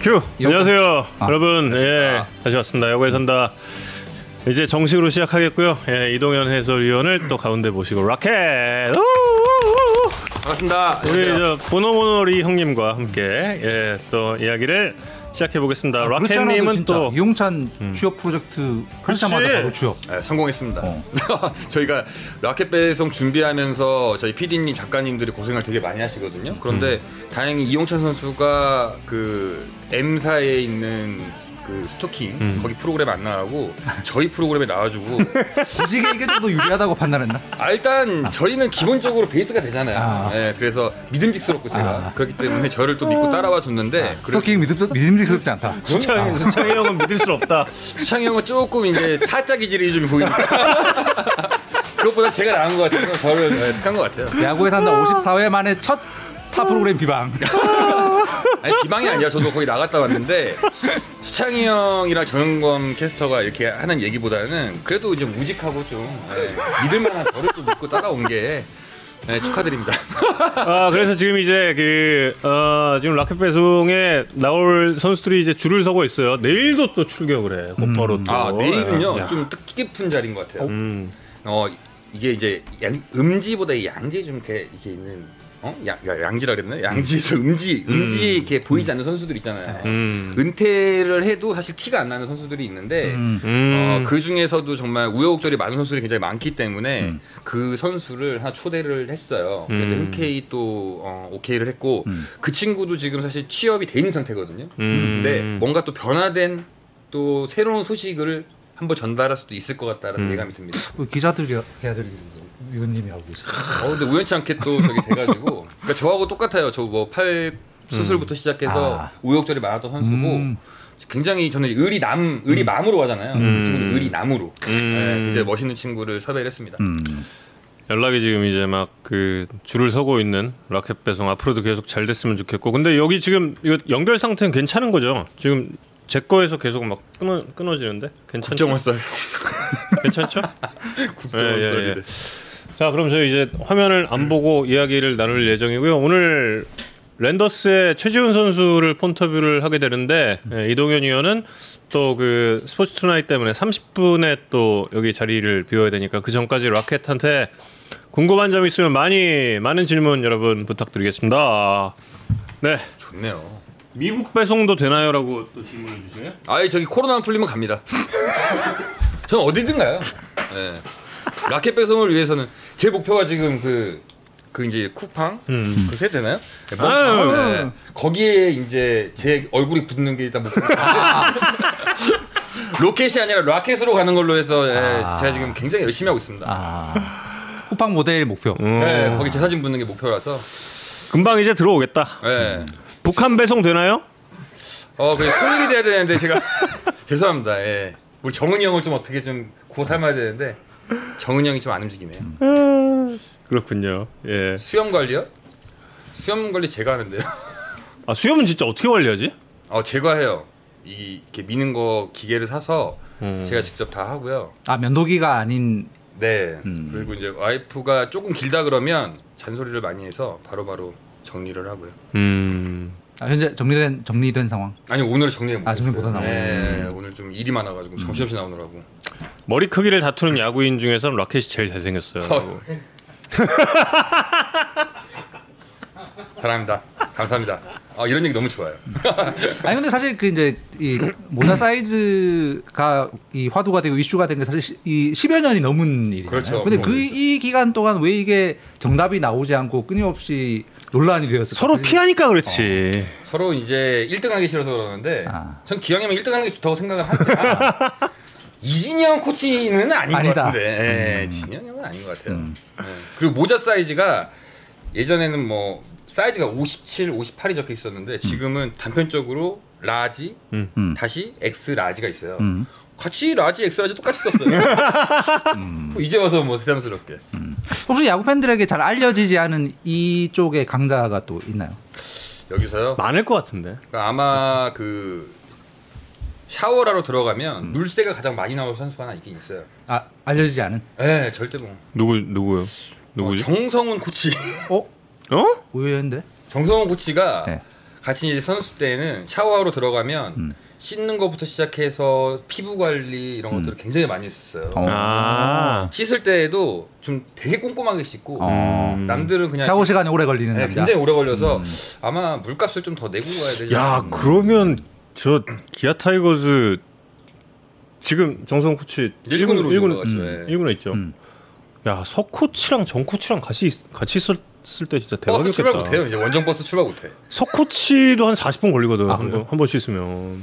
큐. 안녕하세요, 아, 여러분. 예, 다시 왔습니다. 야구에 산다. 이제 정식으로 시작하겠고요. 예, 이동현 해설위원을 또 가운데 모시고 라켓. 반갑습니다. 우리 저 보노모노리 형님과 함께 예, 또 이야기를 시작해 보겠습니다. 아, 라켓님은 또 이용찬 음. 취업 프로젝트 하자마자 바로 취업. 네, 성공했습니다. 어. 저희가 라켓 배송 준비하면서 저희 PD님 작가님들이 고생을 되게 많이 하시거든요. 그런데 음. 다행히 이용찬 선수가 그 M사에 있는 그 스토킹 음. 거기 프로그램 안 나가고 저희 프로그램에 나와주고 굳이 이게 좀 더 유리하다고 판단했나? 아, 일단 저희는 기본적으로 베이스가 되잖아요. 아. 네, 그래서 믿음직스럽고 제가 아. 그렇기 때문에 저를 또 믿고 따라와 줬는데 아, 스토킹 믿음, 믿음직스럽지 않다. 수창이 수창이 형은 믿을 수 없다. 수창이 형은 조금 이제 사짜 기질이 좀 보이니까. 그것보다 제가 나은 것 같아서 저를 네, 택한 것 같아요. 야구에 산다 54회 만에 첫 타 프로그램 비방. 아니 비방이 아니라 저도 거기 나갔다 왔는데 수창이 형이랑 정영검 캐스터가 이렇게 하는 얘기보다는 그래도 이제 무직하고 좀 네, 믿을만한 저를 또 믿고 따라온 게 네, 축하드립니다. 아, 그래서 지금 이제 그, 어, 지금 라켓 배송에 나올 선수들이 이제 줄을 서고 있어요. 내일도 또 출격을 해. 곧바로 음. 또. 아, 내일은요, 야. 좀 뜻깊은 자리인 것 같아요. 음. 어, 이게 이제 양, 음지보다 양지 좀 이렇게, 이렇게 있는 어? 야, 양지라 그랬나? 양지에서 음지, 음지 음. 이렇게 보이지 않는 선수들 있잖아요. 음. 은퇴를 해도 사실 티가 안 나는 선수들이 있는데, 음. 어, 그 중에서도 정말 우여곡절이 많은 선수들이 굉장히 많기 때문에 음. 그 선수를 하나 초대를 했어요. 근데 흔쾌히 또, 어, 오케이를 했고, 음. 그 친구도 지금 사실 취업이 돼 있는 상태거든요. 근데 뭔가 또 변화된 또 새로운 소식을 한번 전달할 수도 있을 것 같다는 예감이 듭니다. 그 기자들이 해야될 위원님이 하고 있어요. 어, 근데 우연치 않게 또 저기 돼가지고, 그러니까 저하고 똑같아요. 저 뭐 팔 수술부터 음. 시작해서 아. 우여곡절이 많았던 선수고. 음. 굉장히 저는 의리 남 의리 음. 남으로 하잖아요. 그 음. 그 친구는 의리 남으로 음. 네, 굉장히 멋있는 친구를 섭외를 했습니다. 음. 연락이 지금 이제 막 그 줄을 서고 있는 라켓 배송 앞으로도 계속 잘 됐으면 좋겠고 근데 여기 지금 이거 연결 상태는 괜찮은 거죠? 지금 제 거에서 계속 막 끊어 끊어지는데 괜찮죠? 국정원썰 괜찮죠? 국정원썰 예, 예, 예. 자, 그럼 저희 이제 화면을 안 보고 이야기를 나눌 예정이고요. 오늘 랜더스의 최지훈 선수를 폰터뷰를 하게 되는데 예, 이동현 위원은 또 그 Sports Tonight 때문에 30분에 또 여기 자리를 비워야 되니까 그 전까지 로켓한테 궁금한 점 있으면 많이 많은 질문 여러분 부탁드리겠습니다. 네. 좋네요. 미국 배송도 되나요라고 또 질문을 주시네요. 아예 저기 코로나 풀리면 갑니다. 저는 어디든 가요. 네. 라켓 배송을 위해서는 제 목표가 지금 그, 그 이제 쿠팡 음. 그세 되나요? 네, 뭐, 네. 거기에 이제 제 얼굴이 붙는 게 일단 목표. 로켓이 아니라 라켓으로 가는 걸로 해서 예, 아. 제가 지금 굉장히 열심히 하고 있습니다. 아. 쿠팡 모델 목표. 음. 네, 거기 제 사진 붙는 게 목표라서. 금방 이제 들어오겠다. 네. 음. 북한 배송 되나요? 어, 그 통일이 돼야 되는데 제가 죄송합니다. 예. 우리 정은이 형을 좀 어떻게 좀 구워 삶아야 되는데 정은 형이 좀 안 움직이네요. 음. 그렇군요. 예. 수염 관리요? 수염 관리 제가 하는데요. 아 수염은 진짜 어떻게 관리하지? 어 제가 해요. 이 이렇게 미는 거 기계를 사서 음. 제가 직접 다 하고요. 아 면도기가 아닌. 네. 음. 그리고 이제 와이프가 조금 길다 그러면 잔소리를 많이 해서 바로바로 바로 정리를 하고요. 음. 아, 현재 정리된 정리된 상황? 아니 오늘 정리 못. 아 정리 못한 상황. 네, 음. 오늘 좀 일이 많아가지고 정신없이 나오느라고. 머리 크기를 다투는 야구인 중에서 라켓이 제일 잘생겼어요. 어. 사랑합니다. 감사합니다. 아, 이런 얘기 너무 좋아요. 아니 근데 사실 그 이제 이 모자 사이즈가 이 화두가 되고 이슈가 된 게 사실 이 10여 년이 넘은 일이잖아요. 그렇죠. 근데 그 이 기간 동안 왜 이게 정답이 나오지 않고 끊임없이 논란이 되었을까? 서로 피하니까 그렇지. 어. 서로 이제 1등하기 싫어서 그러는데 아. 전 기왕이면 1등하는 게 좋다고 생각을 하지만 이진영 코치는 아닌 아니다. 것 같은데 네, 음. 진영은 아닌 것 같아요. 음. 네. 그리고 모자 사이즈가 예전에는 뭐 사이즈가 57, 58이 적혀 있었는데 지금은 단편적으로 large 음. 음. 다시 X large가 있어요. 음. 같이 large X large 똑같이 썼어요. 음. 뭐 이제 와서 뭐 새삼스럽게. 음. 혹시 야구 팬들에게 잘 알려지지 않은 이쪽의 강자가 또 있나요? 여기서요? 많을 것 같은데. 그러니까 아마 그 샤워하러 들어가면 음. 물세가 가장 많이 나오는 선수가 하나 있긴 있어요. 아 알려지지 않은? 네, 절대 뭐. 누구 누구요? 누구지? 어, 정성훈 코치. 어? 어? 의외인데? 정성훈 코치가 네. 같이 이제 선수 때는 샤워하러 들어가면 음. 씻는 것부터 시작해서 피부 관리 이런 음. 것들을 굉장히 많이 했었어요. 어. 아. 씻을 때에도 좀 되게 꼼꼼하게 씻고 어. 남들은 그냥 샤워 시간이 오래 걸리는 네, 굉장히 오래 걸려서 음. 아마 물값을 좀 더 내고 가야 되지. 야 않나. 그러면 저 기아 타이거즈 지금 정성 코치 1군으로 1군, 1군, 음. 1군에 있죠. 음. 야, 서 코치랑 정 코치랑 같이 같이 있었을 때 진짜 대박이었겠다. 버스 출발 못해요. 이제 원정 버스 출발 못해. 서 코치도 한 40분 걸리거든. 아, 한번 씻으면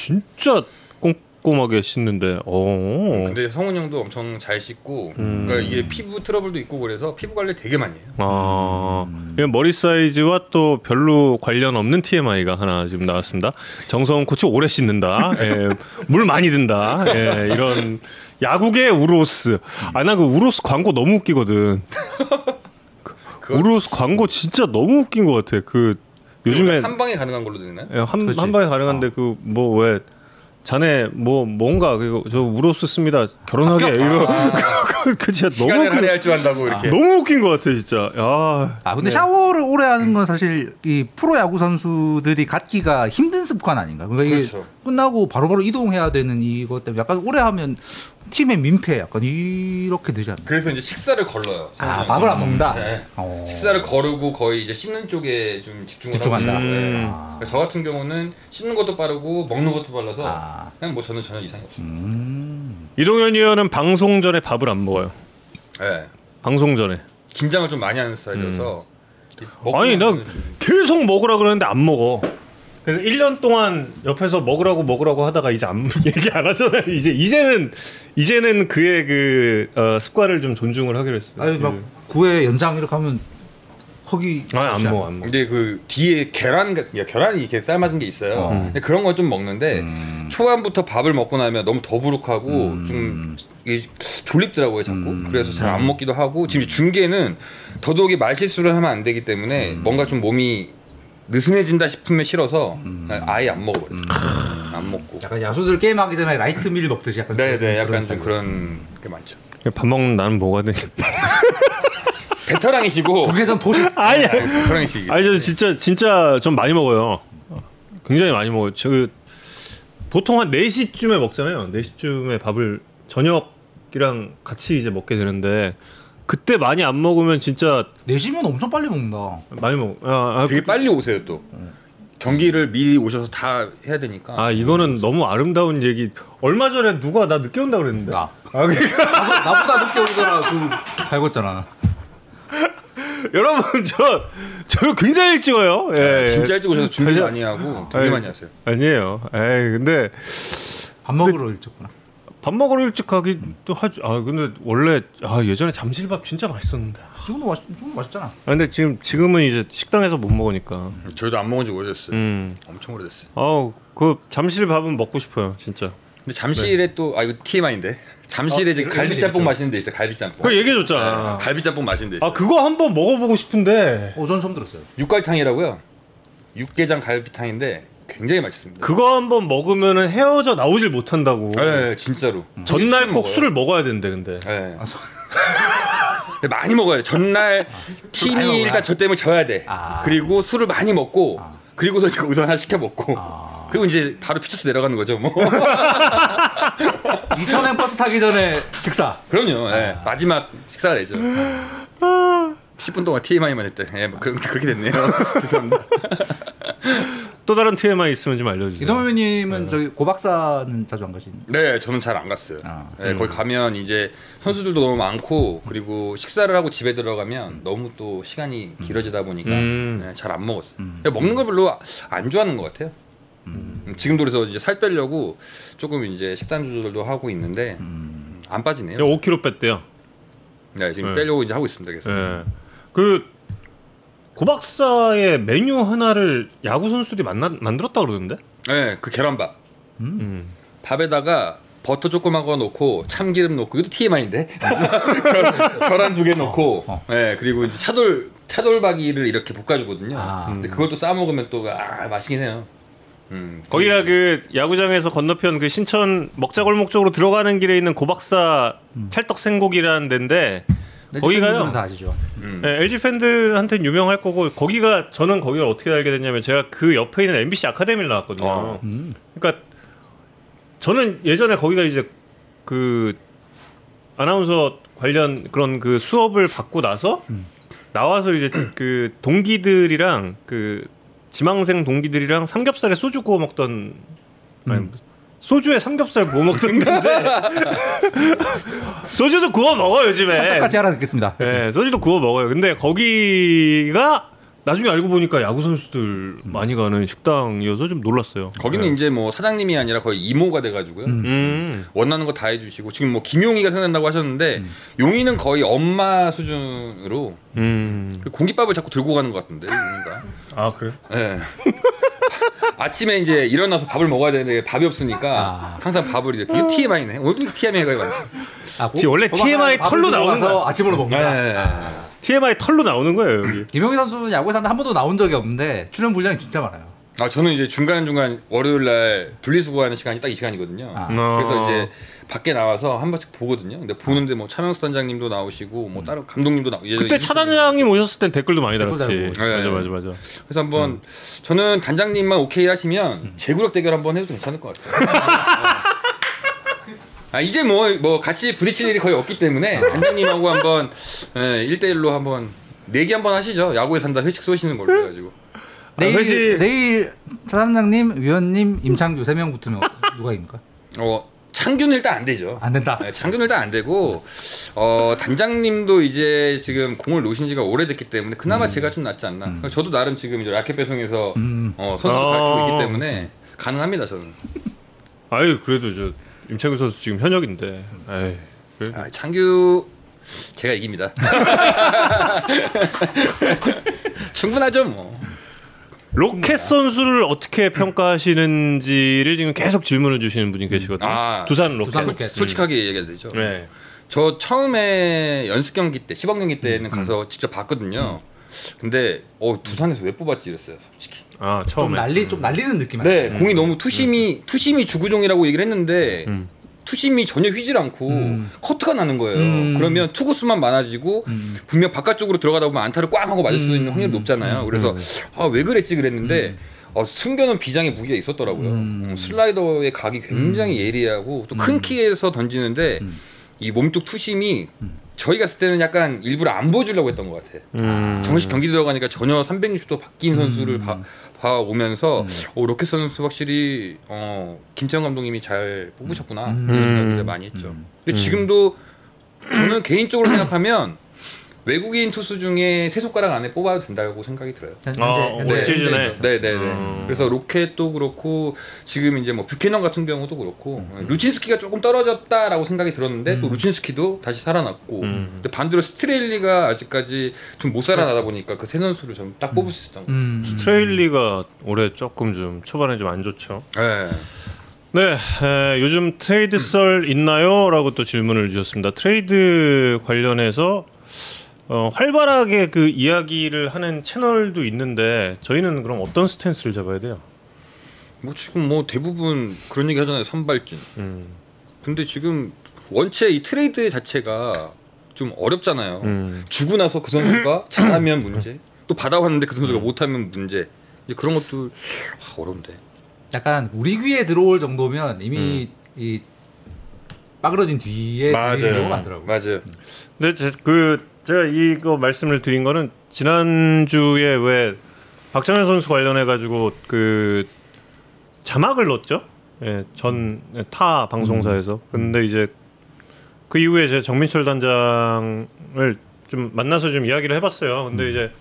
진짜 꼼꼼하게 씻는데. 어. 근데 성훈 형도 엄청 잘 씻고, 음. 그러니까 이게 피부 트러블도 있고 그래서 피부 관리 되게 많이 해요. 아, 음. 머리 사이즈와 또 별로 관련 없는 TMI가 하나 지금 나왔습니다. 정성 코치 오래 씻는다. 예, 물 많이 든다. 예, 이런 야구계 우로스. 아, 나 그 우로스 광고 너무 웃기거든. 우로스 광고 진짜 너무 웃긴 것 같아. 그 요즘에 한 방에 가능한 걸로 되나요? 예, 한, 한 방에 가능한데 어. 그뭐 왜 자네 뭐 뭔가 그리고 저 우로스 씁니다 결혼하게 아, 이거 아, 그 진짜 너무 할줄 그 안다고 이렇게 너무 웃긴 것 같아 진짜 야. 아 근데 네. 샤워를 오래 하는 건 사실 이 프로 야구 선수들이 갖기가 힘든 습관 아닌가 그러니까 그렇죠. 이게 끝나고 바로바로 바로 이동해야 되는 이것 때문에 약간 오래 하면 팀의 민폐 약간 이렇게 되지 않나? 그래서 이제 식사를 걸러요. 아 밥을 안 먹는다. 네. 어. 식사를 거르고 거의 이제 씻는 쪽에 좀 집중을 집중한다. 하고 음. 아. 저 같은 경우는 씻는 것도 빠르고 먹는 것도 빨라서 아. 그냥 뭐 저는 전혀 이상이 없습니다. 음. 이동현 의원은 방송 전에 밥을 안 먹어요. 네. 방송 전에 긴장을 좀 많이 하는 스타일이어서 음. 아니 나 계속 먹으라 그러는데 안 먹어. 그래서 1년 동안 옆에서 먹으라고 먹으라고 하다가 이제 안 얘기 안 하잖아요. 이제 이제는 이제는 그의 그 어, 습관을 좀 존중을 하기로 했어요. 아니 막 구회 연장 이렇게 하면 허기 아안 먹어 안 먹어. 근데 그 뒤에 계란 계란이 이렇게 삶아진 게 있어요. 어. 근데 그런 걸좀 먹는데 음. 초반부터 밥을 먹고 나면 너무 더부룩하고 음. 좀 이게 졸립더라고요 자꾸. 음. 그래서 잘 안 먹기도 하고 지금 중계는 더더욱이 말실수를 하면 안 되기 때문에 음. 뭔가 좀 몸이 느슨해진다 싶으면 싫어서 음. 아예 안 먹어버려. 음. 안 먹고. 약간 야수들 게임하기 전에 light meal 먹듯이 약간. 네네, 네, 약간 좀 그런 게 많죠. 밥 먹는 나는 뭐가 되지? 베테랑이시고. 독해선 보시. 아니야. 베테랑이시. 아니 저 진짜 진짜 좀 많이 먹어요. 굉장히 많이 먹어요. 저그 보통 한 4시쯤에 먹잖아요. 4시쯤에 밥을 저녁이랑 같이 이제 먹게 되는데 그때 많이 안 먹으면 진짜 내시면 엄청 빨리 먹는다. 많이 먹. 아, 아, 되게 그, 빨리 오세요 또. 경기를 미리 오셔서 다 해야 되니까. 아 이거는 너무 아름다운 얘기. 얼마 전에 누가 나 늦게 온다 그랬는데. 나. 아 그러니까 나보다 늦게 오더라. 그 갈궜잖아. 여러분 저 저 굉장히 일찍 와요. 예. 아, 진짜 일찍 오셔서 준비 많이 하고 되게 아니, 많이 하세요. 아니에요. 에이 근데 밥 먹으러 일찍 구나. 밥 먹으러 일찍 가기도 하죠. 아 근데 원래 아 예전에 잠실밥 진짜 맛있었는데. 지금도 맛 지금 맛있잖아. 아, 근데 지금 지금은 이제 식당에서 못 먹으니까. 저희도 안 먹은 지 오래됐어요. 음. 엄청 오래됐어요. 아그 잠실밥은 먹고 싶어요, 진짜. 근데 잠실에 네. 또아 이거 TMI인데. 잠실에 어, 지금 갈비짬뽕 맛있는 데 있어요. 갈비짬뽕. 그 얘기해 줬잖아. 네, 갈비짬뽕 맛있는 데 있어요. 아 그거 한번 먹어보고 싶은데. 오전 처음 들었어요. 육갈탕이라고요. 육개장 갈비탕인데 굉장히 맛있습니다. 그거 한번 먹으면 헤어져 나오질 못한다고. 네, 진짜로. 전날 꼭 술을 먹어야 된대, 근데. 네. 아, 소... 많이 먹어요. 전날 팀이 일단 저 때문에 져야 돼. 아. 그리고 술을 많이 먹고 아. 그리고서 이제 우선 하나 시켜 먹고 아. 그리고 이제 바로 피처스 내려가는 거죠. 뭐. 2천엔 버스 타기 전에 식사. 그럼요. 네. 마지막 식사가 되죠. 10분 동안 TMI만 했대. 예, 뭐 그렇게 됐네요. 죄송합니다. 또 다른 TMI 있으면 좀 알려주세요. 이동현님은 네. 저기 고박사는 자주 안 가시나요? 네, 저는 잘 안 갔어요. 아. 네, 음. 거기 가면 이제 선수들도 너무 많고 그리고 식사를 하고 집에 들어가면 너무 또 시간이 음. 길어지다 보니까 음. 네, 잘안 먹었어요. 음. 먹는 거 별로 안 좋아하는 것 같아요. 음. 음, 지금도 그래서 이제 살 빼려고 조금 이제 식단 조절도 하고 있는데 안 빠지네요. 5kg 뺐대요. 네, 지금 네. 빼려고 이제 하고 있습니다. 계속. 네. 그 고박사의 메뉴 하나를 야구 선수들이 만나, 만들었다 그러던데? 네, 그 계란밥. 음? 음. 밥에다가 버터 조그만 넣고 참기름 넣고 이것도 TMI인데 계란 두 개 넣고 어, 어. 네, 그리고 이제 차돌 차돌박이를 이렇게 볶아주거든요. 아, 근데 그것도 싸 먹으면 또 아, 맛있긴 해요. 음, 거기가 그 야구장에서 건너편 그 신천 먹자골목 쪽으로 들어가는 길에 있는 고박사 음. 찰떡 생고기라는 데인데 거기가요. 다 아시죠. 음. 음. 네, LG 팬들한테는 유명할 거고 거기가 저는 거기를 어떻게 알게 됐냐면 제가 그 옆에 있는 MBC 아카데미를 나왔거든요. 어. 음. 그러니까 저는 예전에 거기가 이제 그 아나운서 관련 그런 그 수업을 받고 나서 음. 나와서 이제 그 동기들이랑 그 지망생 동기들이랑 삼겹살에 소주 구워 먹던 음. 소주에 삼겹살 구워 먹던 건데 소주도 구워 먹어 요즘에 똑같이 알아듣겠습니다. 네, 소주도 구워 먹어요. 근데 거기가 나중에 알고 보니까 야구 선수들 음. 많이 가는 식당이어서 좀 놀랐어요. 거기는 네. 이제 뭐 사장님이 아니라 거의 이모가 돼가지고요. 음. 음. 원하는 거 다 해주시고 지금 뭐 김용희가 생각난다고 하셨는데 음. 용희는 거의 엄마 수준으로 음. 공깃밥을 자꾸 들고 가는 것 같은데 용희가. 아 그래? 네. 아침에 이제 일어나서 밥을 먹어야 되는데 밥이 없으니까 아. 항상 밥을 이제 그 TMI네. 오늘도 TMI가 많지. 아, 고, 원래 TMI 털로 나오는 거 아침으로 먹는다. 네. 아. TMI 털로 나오는 거예요 여기. 김용희 선수는 야구에서 한 번도 나온 적이 없는데 출연 분량이 진짜 많아요. 아 저는 이제 중간 중간 월요일 날 분리수거하는 시간이 딱 이 시간이거든요. 아. 그래서 이제 밖에 나와서 한 번씩 보거든요. 근데 보는데 뭐 차명수 단장님도 나오시고 뭐 다른 감독님도 나오고 그때 차 단장님 오셨을 땐 댓글도 많이 달았지. 네. 맞아 맞아 맞아. 그래서 한번 음. 저는 단장님만 오케이 하시면 음. 제구력 대결 한번 해도 괜찮을 것 같아요. 아, 이제 뭐, 뭐, 같이 부딪힐 일이 거의 없기 때문에, 단장님하고 한번, 예, 1대1로 한번, 내기 한번 하시죠. 야구에 산다 회식 쏘시는 걸로 해가지고. 내일, 아, 회식... 내일 차장님, 위원님, 임창규 세명 붙으면 누가 입니까? 어, 창규는 일단 안 되죠. 안 된다. 네, 창규는 일단 안 되고, 어, 단장님도 이제 지금 공을 놓으신 지가 오래됐기 때문에, 그나마 음. 제가 좀 낫지 않나. 음. 저도 나름 지금 이제 라켓 배송에서, 음. 어, 선수를 아~ 가르치고 있기 때문에, 가능합니다, 저는. 아유, 그래도 저, 임창규 선수 지금 현역인데. 에이, 그래. 아, 창규 제가 이깁니다. 충분하죠 뭐. 로켓 선수를 어떻게 평가하시는지를 지금 계속 질문을 주시는 분이 계시거든요. 아, 두산 로켓. 두산 로켓. 솔직하게 얘기해도 되죠. 네. 저 처음에 연습 경기 때, 시범 경기 때는 음. 가서 직접 봤거든요. 음. 근데 어 두산에서 왜 뽑았지 이랬어요, 솔직히. 아 처음에 좀 날리 좀 날리는 느낌. 네, 음. 공이 너무 투심이 투심이 주구종이라고 얘기를 했는데 음. 투심이 전혀 휘질 않고 음. 커트가 나는 거예요. 음. 그러면 투구 수만 많아지고 음. 분명 바깥쪽으로 들어가다 보면 안타를 꽝 하고 맞을 수 있는 확률이 높잖아요. 그래서 아 왜 그랬지 그랬는데. 어, 숨겨놓은 비장의 무기가 있었더라고요. 음. 슬라이더의 각이 굉장히 예리하고 또큰 키에서 던지는데 이 몸쪽 투심이 저희 갔을 때는 약간 일부러 안 보여주려고 했던 것 같아. 음. 정식 경기 들어가니까 전혀 360도 바뀐 음. 선수를 봐, 봐 오면서 음. 어, 로켓 선수 확실히 어, 김태형 감독님이 잘 뽑으셨구나 음. 그런 생각 많이 했죠. 음. 근데 지금도 저는 개인적으로 생각하면 외국인 투수 중에 세 손가락 안에 뽑아도 된다고 생각이 들어요. 현재, 아, 네, 시즌에. 네, 네, 네. 음. 그래서 로켓도 그렇고 지금 이제 뭐 뷰캐넌 같은 경우도 그렇고 음. 루친스키가 조금 떨어졌다라고 생각이 들었는데 음. 또 루친스키도 다시 살아났고 음. 근데 반대로 스트레일리가 아직까지 좀 못 살아나다 보니까 그 세 선수를 좀 딱 뽑을 수 있었던 거예요. 음. 스트레일리가 올해 조금 좀 초반에 좀 안 좋죠. 네. 네, 에, 요즘 트레이드 썰 있나요? 라고 또 질문을 주셨습니다. 트레이드 관련해서 어, 활발하게 그 이야기를 하는 채널도 있는데 저희는 그럼 어떤 스탠스를 잡아야 돼요? 뭐 지금 뭐 대부분 그런 얘기 하잖아요 선발진. 음. 근데 지금 원체 이 트레이드 자체가 좀 어렵잖아요. 음. 주고 나서 그 선수가 잘하면 문제, 또 받아왔는데 그 선수가 음. 못하면 문제. 이제 그런 것도 아, 어려운데. 약간 우리 귀에 들어올 정도면 이미 음. 이 빠그러진 뒤에 맞아요. 많더라고요. 맞아요. 근데 그 제가 이거 말씀을 드린 거는 지난주에 왜 박정현 선수 관련해 가지고 그 자막을 넣었죠. 예, 전타 방송사에서. 음. 근데 이제 그 이후에 제 정민철 단장을 좀 만나서 좀 이야기를 해봤어요. 근데 음. 이제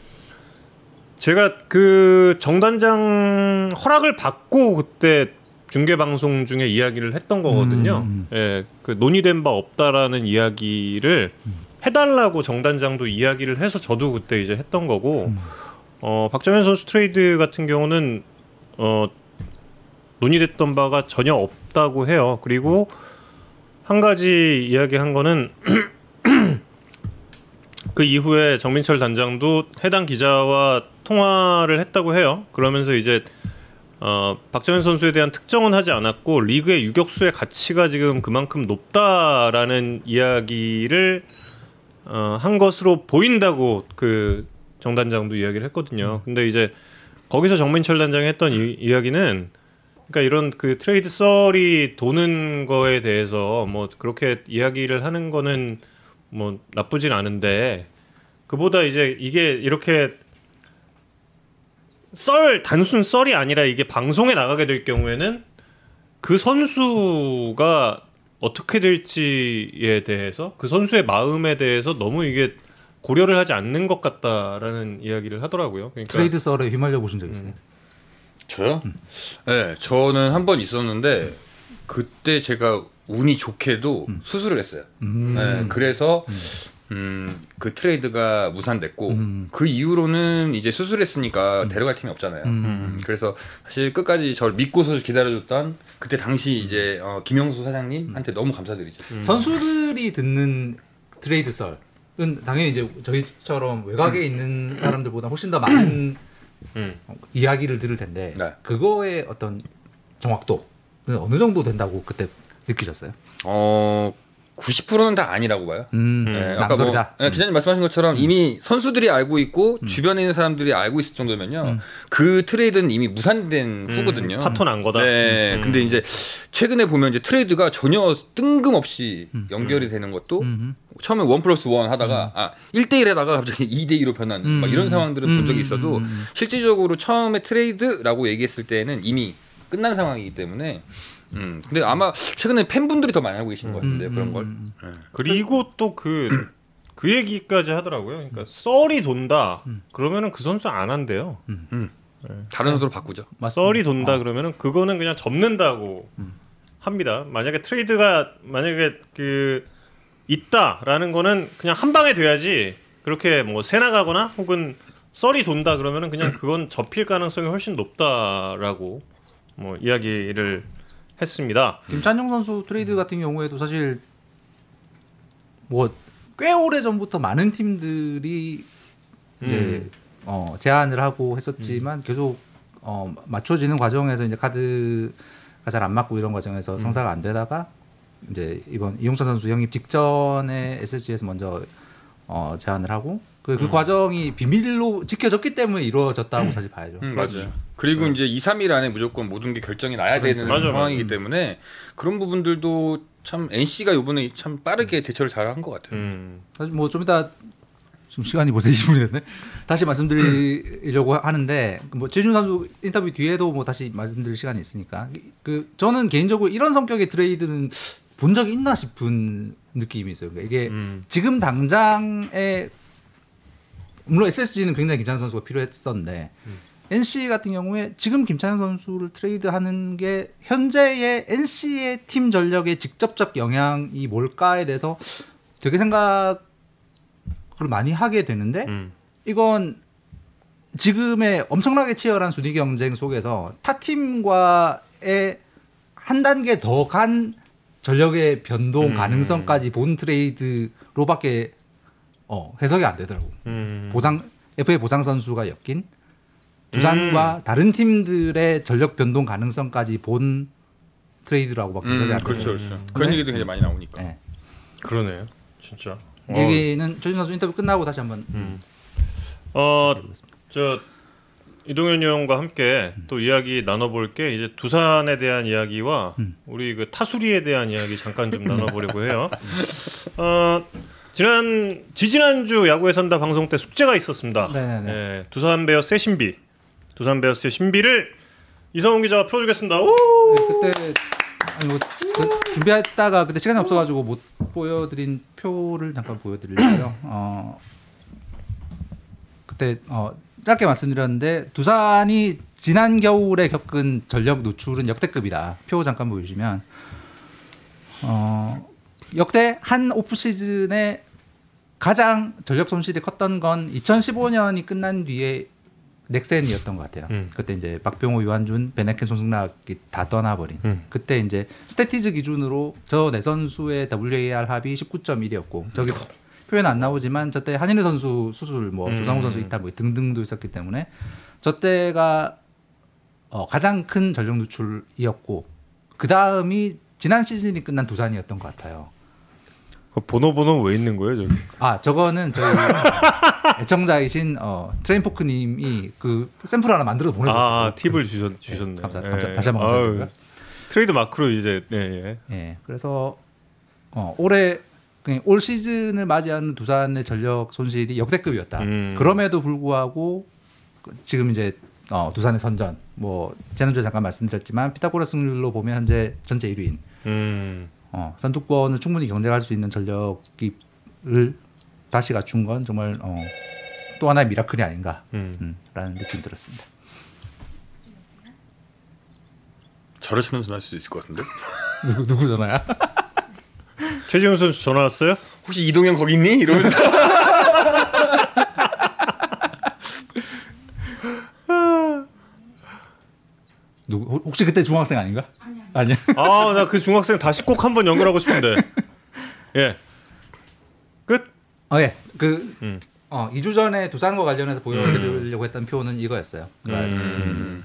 제가 그 정단장 허락을 받고 그때 중계 방송 중에 이야기를 했던 거거든요. 음. 예, 그 논의된 바 없다라는 이야기를 음. 해달라고 정단장도 이야기를 해서 저도 그때 이제 했던 거고 음. 어, 박정현 선수 트레이드 같은 경우는 어, 논의됐던 바가 전혀 없다고 해요. 그리고 한 가지 이야기한 거는 그 이후에 정민철 단장도 해당 기자와 통화를 했다고 해요. 그러면서 이제 어, 박정현 선수에 대한 특정은 하지 않았고 리그의 유격수의 가치가 지금 그만큼 높다라는 이야기를 어, 한 것으로 보인다고 그 정단장도 이야기를 했거든요. 근데 이제 거기서 정민철 단장이 했던 이, 이야기는 그러니까 이런 그 트레이드 썰이 도는 거에 대해서 뭐 그렇게 이야기를 하는 거는 뭐 나쁘진 않은데 그보다 이제 이게 이렇게 썰 단순 썰이 아니라 이게 방송에 나가게 될 경우에는 그 선수가 어떻게 될지에 대해서 그 선수의 마음에 대해서 너무 이게 고려를 하지 않는 것 같다라는 이야기를 하더라고요. 그러니까 트레이드 썰에 휘말려 보신 적 있어요? 음. 저요? 음. 네, 저는 한 번 있었는데 그때 제가 운이 좋게도 음. 수술을 했어요. 음. 네, 그래서 음. 음, 그 트레이드가 무산됐고 음. 그 이후로는 이제 수술했으니까 음. 데려갈 팀이 없잖아요. 음. 음. 그래서 사실 끝까지 저를 믿고서 기다려줬던 그때 당시 이제 어, 김영수 사장님한테 너무 감사드리죠. 음. 선수들이 듣는 트레이드 썰은 당연히 이제 저희처럼 외곽에 있는 사람들보다 훨씬 더 많은 이야기를 들을 텐데 네. 그거의 어떤 정확도는 어느 정도 된다고 그때 느끼셨어요? 어 90%는 다 아니라고 봐요. 음, 네, 아까 뭐 네, 기자님 말씀하신 것처럼 음. 이미 선수들이 알고 있고 음. 주변에 있는 사람들이 알고 있을 정도면요. 음. 그 트레이드는 이미 무산된 음, 후거든요. 파토 난 거다. 네. 음. 근데 이제 최근에 보면 이제 트레이드가 전혀 뜬금없이 연결이 되는 것도 처음에 one plus one 하다가 아 1대1 하다가 갑자기 2대2로 변하는 막 이런 상황들은 본 적이 있어도 실질적으로 처음에 트레이드라고 얘기했을 때는 이미 끝난 상황이기 때문에 음. 근데 아마 최근에 팬분들이 더 많이 알고 계시는 것 같은데 음, 그런 걸. 음, 네. 그리고 또 그그 그 얘기까지 하더라고요. 그러니까 썰이 돈다. 그러면은 그 선수 안 한대요. 네. 다른 선수로 바꾸죠. 썰이 돈다 어. 그러면은 그거는 그냥 접는다고 합니다. 만약에 트레이드가 만약에 그 있다라는 거는 그냥 한 방에 돼야지 그렇게 뭐 새 나가거나 혹은 썰이 돈다 그러면은 그냥 그건 접힐 가능성이 훨씬 높다라고 뭐 이야기를 했습니다. 김찬형 선수 트레이드 같은 경우에도 사실 뭐 꽤 오래 전부터 많은 팀들이 이제 음. 어, 제안을 하고 했었지만 음. 계속 어, 맞춰지는 과정에서 이제 카드가 잘 안 맞고 이런 과정에서 음. 성사가 안 되다가 이제 이번 이용찬 선수 영입 직전에 SSG에서 먼저 어, 제안을 하고 그, 그 음. 과정이 비밀로 지켜졌기 때문에 이루어졌다고 사실 봐야죠. 음, 맞아요. 그리고 네. 이제 2, 3일 안에 무조건 모든 게 결정이 나야 되는 맞아, 상황이기 맞아. 때문에 그런 부분들도 참 NC가 이번에 참 빠르게 대처를 잘 한 것 같아요. 음. 사실 뭐 좀 이따 좀 시간이 벌써 20분이 됐네. 다시 말씀드리려고 하는데 뭐 최준 선수 인터뷰 뒤에도 뭐 다시 말씀드릴 시간이 있으니까 그 저는 개인적으로 이런 성격의 트레이드는 본 적이 있나 싶은 느낌이 있어요. 그러니까 이게 음. 지금 당장에 물론 SSG는 굉장히 김찬형 선수가 필요했었는데 음. NC 같은 경우에 지금 김찬형 선수를 트레이드하는 게 현재의 NC의 팀 전력에 직접적 영향이 뭘까에 대해서 되게 생각을 많이 하게 되는데 음. 이건 지금의 엄청나게 치열한 순위 경쟁 속에서 타 팀과의 한 단계 더 간 전력의 변동 음. 가능성까지 본 트레이드로밖에 어, 해석이 안 되더라고. 음. 보상 FA 보상 선수가 엮인 두산과 음. 다른 팀들의 전력 변동 가능성까지 본 트레이드라고밖에 해석이 안 음, 그렇죠, 그렇죠. 그런 얘기도 굉장히 많이 나오니까. 네. 그러네요, 진짜. 얘기는 조진 선수 인터뷰 끝나고 다시 한번. 음. 어 저 이동현 의원과 함께 또 이야기 나눠볼 게 이제 두산에 대한 이야기와 음. 우리 그 타수리에 대한 이야기 잠깐 좀 나눠보려고 해요. 어, 지난 지지난주 야구에 산다 방송 때 숙제가 있었습니다. 네, 두산 베어스의 신비, 두산 베어스의 신비를 이성훈 기자가 풀어주겠습니다. 오! 네, 그때 아니 뭐 그, 준비했다가 그때 시간이 없어가지고 못 보여드린 표를 잠깐 보여드릴게요. 어, 그때 어, 짧게 말씀드렸는데 두산이 지난 겨울에 겪은 전력 노출은 역대급이다. 표 잠깐 보여주시면 어, 역대 한 오프 시즌에 가장 전력 손실이 컸던 건 2015년이 끝난 뒤에 넥센이었던 것 같아요. 음. 그때 이제 박병호, 유한준, 베네켄, 손승락이 다 떠나버린. 음. 그때 이제 스태티즈 기준으로 저네 선수의 WAR 합이 19.1이었고 저기 표현 안 나오지만 저때 한인우 선수 수술, 뭐 음. 조상우 선수 이탈 뭐 등등도 있었기 때문에 저 때가 어, 가장 큰 전력 누출이었고 그 다음이 지난 시즌이 끝난 두산이었던 것 같아요. 번호 번호 왜 있는 거예요 저기? 아 저거는 저희 애청자이신 어, 트레인포크님이 그 샘플 하나 만들어 보내셨고 아 팁을 주셨 주셨네. 네, 감사, 감사 다시 한번 감사드립니다. 트레이드 마크로 이제 네, 예. 예, 그래서 어, 올해 그냥 올 시즌을 맞이하는 두산의 전력 손실이 역대급이었다. 음. 그럼에도 불구하고 그 지금 이제 어, 두산의 선전 뭐 지난주에 잠깐 말씀드렸지만 피타고라스 승률로 보면 현재 전체 1위인 음. 어, 선두권을 충분히 경쟁할 수 있는 전력을 다시 갖춘 건 정말 어, 또 하나의 miracle이 아닌가라는 음. 느낌 들었습니다. 저를 찾는 전화할 수 있을 것 같은데. 누구 누구 전화야? 최지훈 선수 전화 왔어요? 혹시 이동현 거기 있니? 이러면서 누구 혹시 그때 중학생 아닌가? 아니야. 아 나 그 중학생 다시 꼭 한번 연결하고 싶은데. 예. 끝. 어, 예. 그 음. 어, 2주 전에 두산과 관련해서 보여드리려고 했던 표는 이거였어요. 그러니까 음.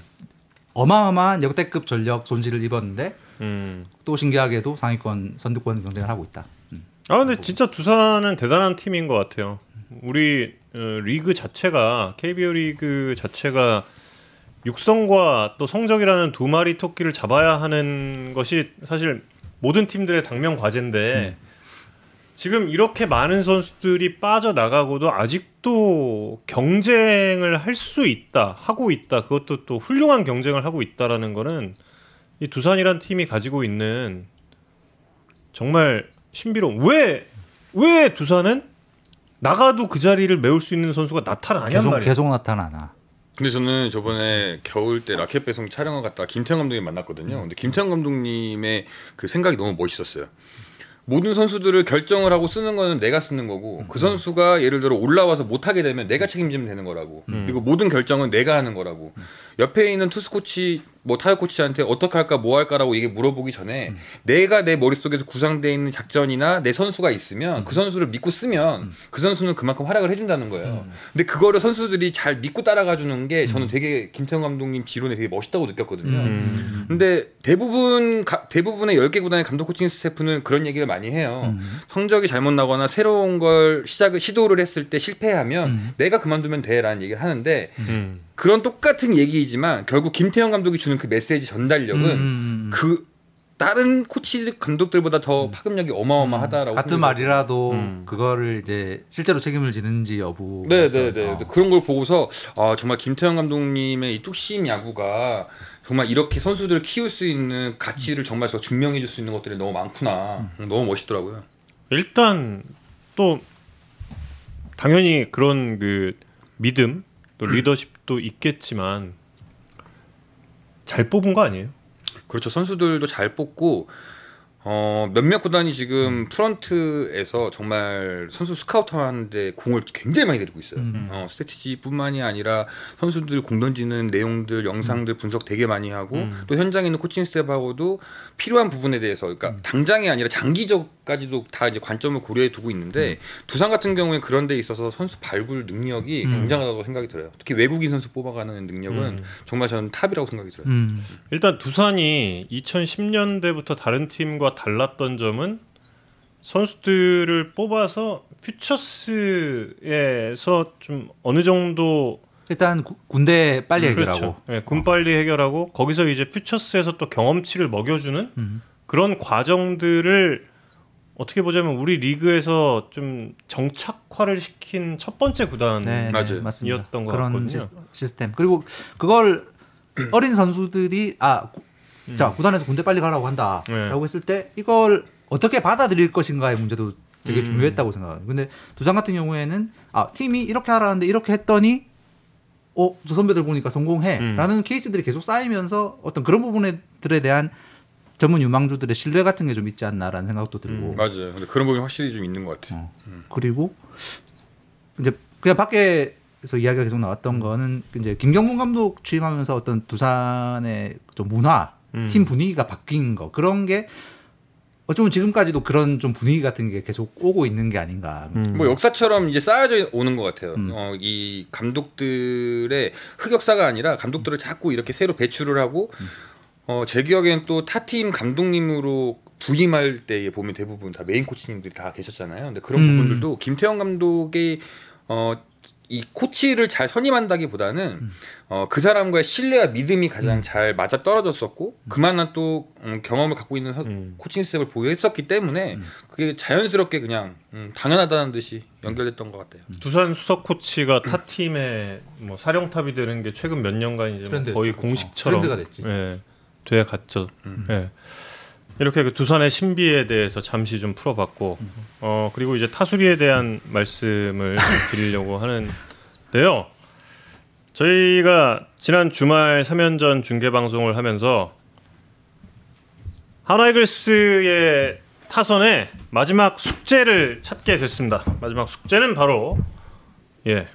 어마어마한 역대급 전력 손실을 입었는데 음. 또 신기하게도 상위권 선두권 경쟁을 하고 있다. 음. 아 근데 진짜 두산은 대단한 팀인 것 같아요. 우리 어, 리그 자체가 KBO 리그 자체가 육성과 또 성적이라는 두 마리 토끼를 잡아야 하는 것이 사실 모든 팀들의 당면 과제인데 지금 이렇게 많은 선수들이 빠져나가고도 아직도 경쟁을 할 수 있다 하고 있다 그것도 또 훌륭한 경쟁을 하고 있다라는 거는 이 두산이란 팀이 가지고 있는 정말 신비로운 왜왜 두산은 나가도 그 자리를 메울 수 있는 선수가 나타나냔 계속 말이야. 계속 나타나나. 근데 저는 저번에 겨울 때 라켓 배송 촬영을 갔다가 김태형 감독님 만났거든요. 근데 김태형 감독님의 그 생각이 너무 멋있었어요. 모든 선수들을 결정을 하고 쓰는 거는 내가 쓰는 거고 그 선수가 예를 들어 올라와서 못하게 되면 내가 책임지면 되는 거라고. 그리고 모든 결정은 내가 하는 거라고. 옆에 있는 투수 코치 뭐 타격 코치한테 어떻게 할까 뭐 할까라고 이게 물어보기 전에 내가 내 머릿속에서 구상되어 있는 작전이나 내 선수가 있으면 그 선수를 믿고 쓰면 그 선수는 그만큼 활약을 해준다는 거예요. 근데 그거를 선수들이 잘 믿고 따라가 주는 게 저는 되게 김태형 감독님 지론에 되게 멋있다고 느꼈거든요. 음. 근데 대부분 가- 대부분의 10개 구단의 감독 코칭 스태프는 그런 얘기를 많이 해요. 성적이 잘못 나거나 새로운 걸 시작을 시도를 했을 때 실패하면 내가 그만두면 돼라는 얘기를 하는데 음. 그런 똑같은 얘기이지만 결국 김태형 감독이 주는 그 메시지 전달력은 음. 그 다른 코치 감독들보다 더 파급력이 어마어마하다라고 같은 생각해요. 말이라도 음. 그거를 이제 실제로 책임을 지는지 여부. 네네네 어. 그런 걸 보고서 아 정말 김태형 감독님의 이 뚝심 야구가 정말 이렇게 선수들을 키울 수 있는 가치를 정말 더 증명해 줄 수 있는 것들이 너무 많구나 음, 너무 멋있더라고요. 일단 또 당연히 그런 그 믿음 또 리더십 도 있겠지만 잘 뽑은 거 아니에요? 그렇죠 선수들도 잘 뽑고 어, 몇몇 구단이 지금 프런트에서 정말 선수 스카우트 하는데 공을 굉장히 많이 들이고 있어요. 음. 어, 스탯티즈뿐만이 아니라 선수들 공 던지는 내용들, 영상들 분석 되게 많이 하고 음. 또 현장에 있는 코칭 스태프하고도 필요한 부분에 대해서 그러니까 당장이 아니라 장기적까지도 다 이제 관점을 고려해 두고 있는데 두산 같은 경우에 그런 데 있어서 선수 발굴 능력이 음. 굉장하다고 생각이 들어요. 특히 외국인 선수 뽑아가는 능력은 음. 정말 저는 top이라고 생각이 들어요. 음. 일단 두산이 2010년대부터 다른 팀과 달랐던 점은 선수들을 뽑아서 퓨처스에서 좀 어느 정도 일단 구- 군대 빨리 해결하고. 그렇죠. 예, 군 빨리 해결하고 거기서 이제 퓨처스에서 또 경험치를 먹여주는 음. 그런 과정들을 어떻게 보자면 우리 리그에서 좀 정착화를 시킨 첫 번째 구단. 네. 네. 이었던 것 그런 같거든요. 시스, 시스템. 그리고 그걸 어린 선수들이 아, 구- 자 구단에서 군대 빨리 가라고 한다라고 음. 네. 했을 때 이걸 어떻게 받아들일 것인가의 문제도 되게 음. 중요했다고 생각해요. 근데 두산 같은 경우에는 아 팀이 이렇게 하라는데 이렇게 했더니 어 저 선배들 보니까 성공해라는 음. 케이스들이 계속 쌓이면서 어떤 그런 부분들에 대한 전문 유망주들의 신뢰 같은 게 좀 있지 않나라는 생각도 들고 음, 맞아요. 근데 그런 부분이 확실히 좀 있는 것 같아요. 어. 그리고 이제 그냥 밖에서 이야기가 계속 나왔던 거는 이제 김경문 감독 취임하면서 어떤 두산의 좀 문화, 음. 팀 분위기가 바뀐 거 그런 게 어쩌면 지금까지도 그런 좀 분위기 같은 게 계속 오고 있는 게 아닌가. 음. 뭐 역사처럼 이제 쌓여져 오는 것 같아요. 음. 어, 이 감독들의 흑역사가 아니라 감독들을 자꾸 이렇게 새로 배출을 하고 음. 어, 제 기억에는 또 타 팀 감독님으로 부임할 때에 보면 대부분 다 메인 코치님들이 다 계셨잖아요. 근데 그런 음. 부분들도 김태형 감독의 어, 이 코치를 잘 선임한다기보다는 음. 어, 그 사람과의 신뢰와 믿음이 가장 음. 잘 맞아 떨어졌었고 음. 그만한 또 음, 경험을 갖고 있는 서, 음. 코칭 스텝을 보유했었기 때문에 음. 그게 자연스럽게 그냥 당연하다는 듯이 연결됐던 것 같아요. 두산 수석 코치가 타 팀의 뭐 사령탑이 되는 게 최근 몇 년간 이제 뭐 거의 공식처럼 트렌드가 됐지. 예, 돼 갔죠. 예. 이렇게 그 두산의 신비에 대해서 잠시 좀 풀어봤고 어 그리고 이제 타수리에 대한 말씀을 드리려고 하는데요. 저희가 지난 주말 3연전 중계 방송을 하면서 하나이글스의 타선에 마지막 숙제를 찾게 됐습니다. 마지막 숙제는 바로 예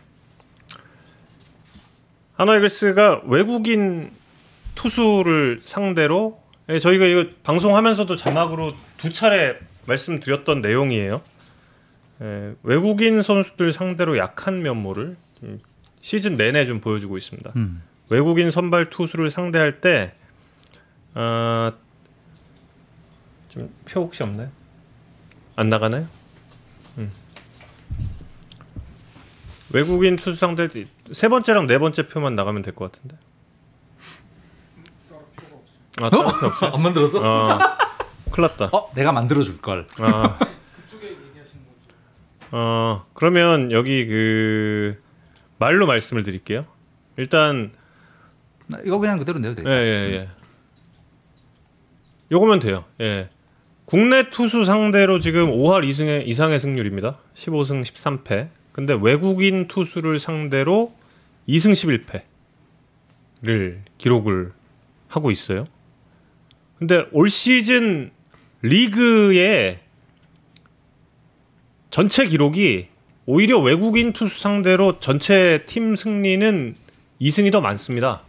하나이글스가 외국인 투수를 상대로 예, 저희가 이거 방송하면서도 자막으로 두 차례 말씀드렸던 내용이에요. 예, 외국인 선수들 상대로 약한 면모를 시즌 내내 좀 보여주고 있습니다. 음. 외국인 선발 투수를 상대할 때, 어, 좀표 혹시 없나요? 안 나가나요? 음. 외국인 투수 상대 세 번째랑 네 번째 표만 나가면 될 것 같은데. 아, 어? 없어? 안 만들었어? 어, 큰일 났다. 어, 내가 만들어 줄 걸. 아. 어, 그러면 여기 그 말로 말씀을 드릴게요. 일단 이거 그냥 그대로 내도 돼요. 예, 예, 예. 요거면 돼요. 예. 국내 투수 상대로 지금 5할 2승의 이상의 승률입니다. 15승 13패. 근데 외국인 투수를 상대로 2승 11패를 기록을 하고 있어요. 근데 올 시즌 리그의 전체 기록이 오히려 외국인 투수 상대로 전체 팀 승리는 2승이 더 많습니다.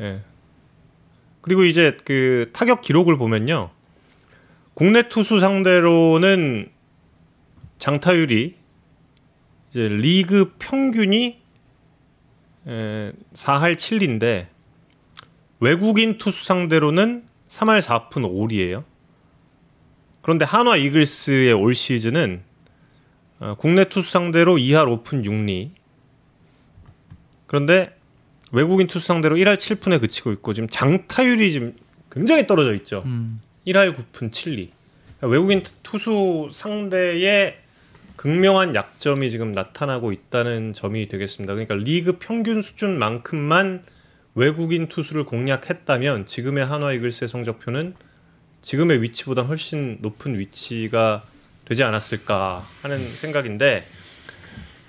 예. 그리고 이제 그 타격 기록을 보면요. 국내 투수 상대로는 장타율이 이제 리그 평균이 4할 7인데 외국인 투수 상대로는 3할 4푼 5리예요. 그런데 한화 이글스의 올 시즌은 어, 국내 투수 상대로 2할 5푼 6리. 그런데 외국인 투수 상대로 1할 7푼에 그치고 있고 지금 장타율이 지금 굉장히 떨어져 있죠. 음. 1할 9푼 7리. 그러니까 외국인 투수 상대의 극명한 약점이 지금 나타나고 있다는 점이 되겠습니다. 그러니까 리그 평균 수준만큼만 외국인 투수를 공략했다면 지금의 한화 이글스의 성적표는 지금의 위치보다 훨씬 높은 위치가 되지 않았을까 하는 생각인데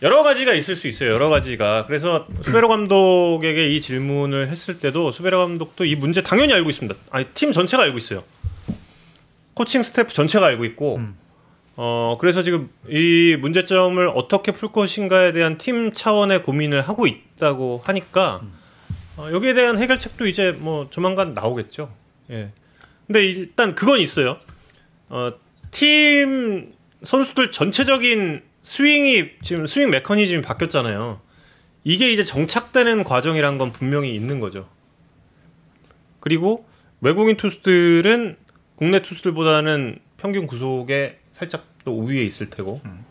여러 가지가 있을 수 있어요. 여러 가지가. 그래서 수베로 감독에게 이 질문을 했을 때도 수베로 감독도 이 문제 당연히 알고 있습니다. 아니 팀 전체가 알고 있어요. 코칭 스태프 전체가 알고 있고 음. 어 그래서 지금 이 문제점을 어떻게 풀 것인가에 대한 팀 차원의 고민을 하고 있다고 하니까 음. 어, 여기에 대한 해결책도 이제 뭐 조만간 나오겠죠. 예. 근데 일단 그건 있어요. 어, 팀 선수들 전체적인 스윙이 지금 스윙 메커니즘이 바뀌었잖아요. 이게 이제 정착되는 과정이란 건 분명히 있는 거죠. 그리고 외국인 투수들은 국내 투수들보다는 평균 구속에 살짝 또 우위에 있을 테고. 음.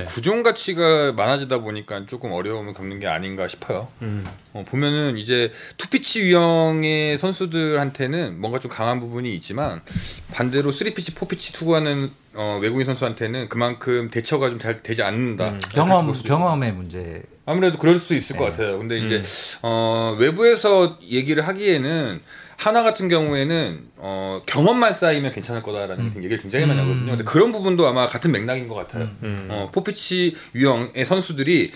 네. 구종 가치가 많아지다 보니까 조금 어려움을 겪는 게 아닌가 싶어요. 음. 어, 보면은 이제 two pitch 유형의 선수들한테는 뭔가 좀 강한 부분이 있지만 반대로 three pitch, four pitch 투구하는 어, 외국인 선수한테는 그만큼 대처가 좀 잘 되지 않는다. 음. 경험 경험의 문제. 아무래도 그럴 수 있을 네. 것 같아요. 근데 이제 음. 어, 외부에서 얘기를 하기에는 하나 같은 경우에는 어, 경험만 쌓이면 괜찮을 거다라는 음. 얘기를 굉장히 많이 하거든요. 근데 그런 부분도 아마 같은 맥락인 것 같아요. 음. 음. 어, 포피치 유형의 선수들이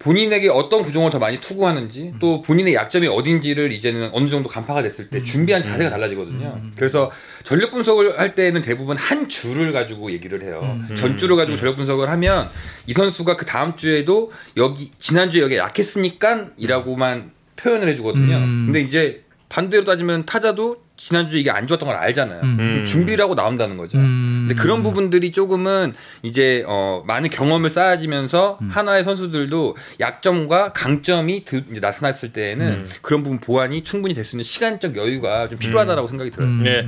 본인에게 어떤 구종을 더 많이 투구하는지 음. 또 본인의 약점이 어딘지를 이제는 어느 정도 간파가 됐을 때 음. 준비한 자세가 달라지거든요. 음. 그래서 전력 분석을 할 때는 대부분 한 주를 가지고 얘기를 해요. 전주를 가지고 전력 분석을 하면 이 선수가 그 다음 주에도 여기 지난주에 여기 약했으니까 이라고만 표현을 해주거든요. 근데 이제 반대로 따지면 타자도 지난주 이게 안 좋았던 걸 알잖아요. 음. 준비를 하고 나온다는 거죠. 음. 근데 그런 부분들이 조금은 이제 어 많은 경험을 쌓아지면서 음. 하나의 선수들도 약점과 강점이 드, 이제 나타났을 때에는 음. 그런 부분 보완이 충분히 될 수 있는 시간적 여유가 좀 필요하다라고 음. 생각이 들어요. 네.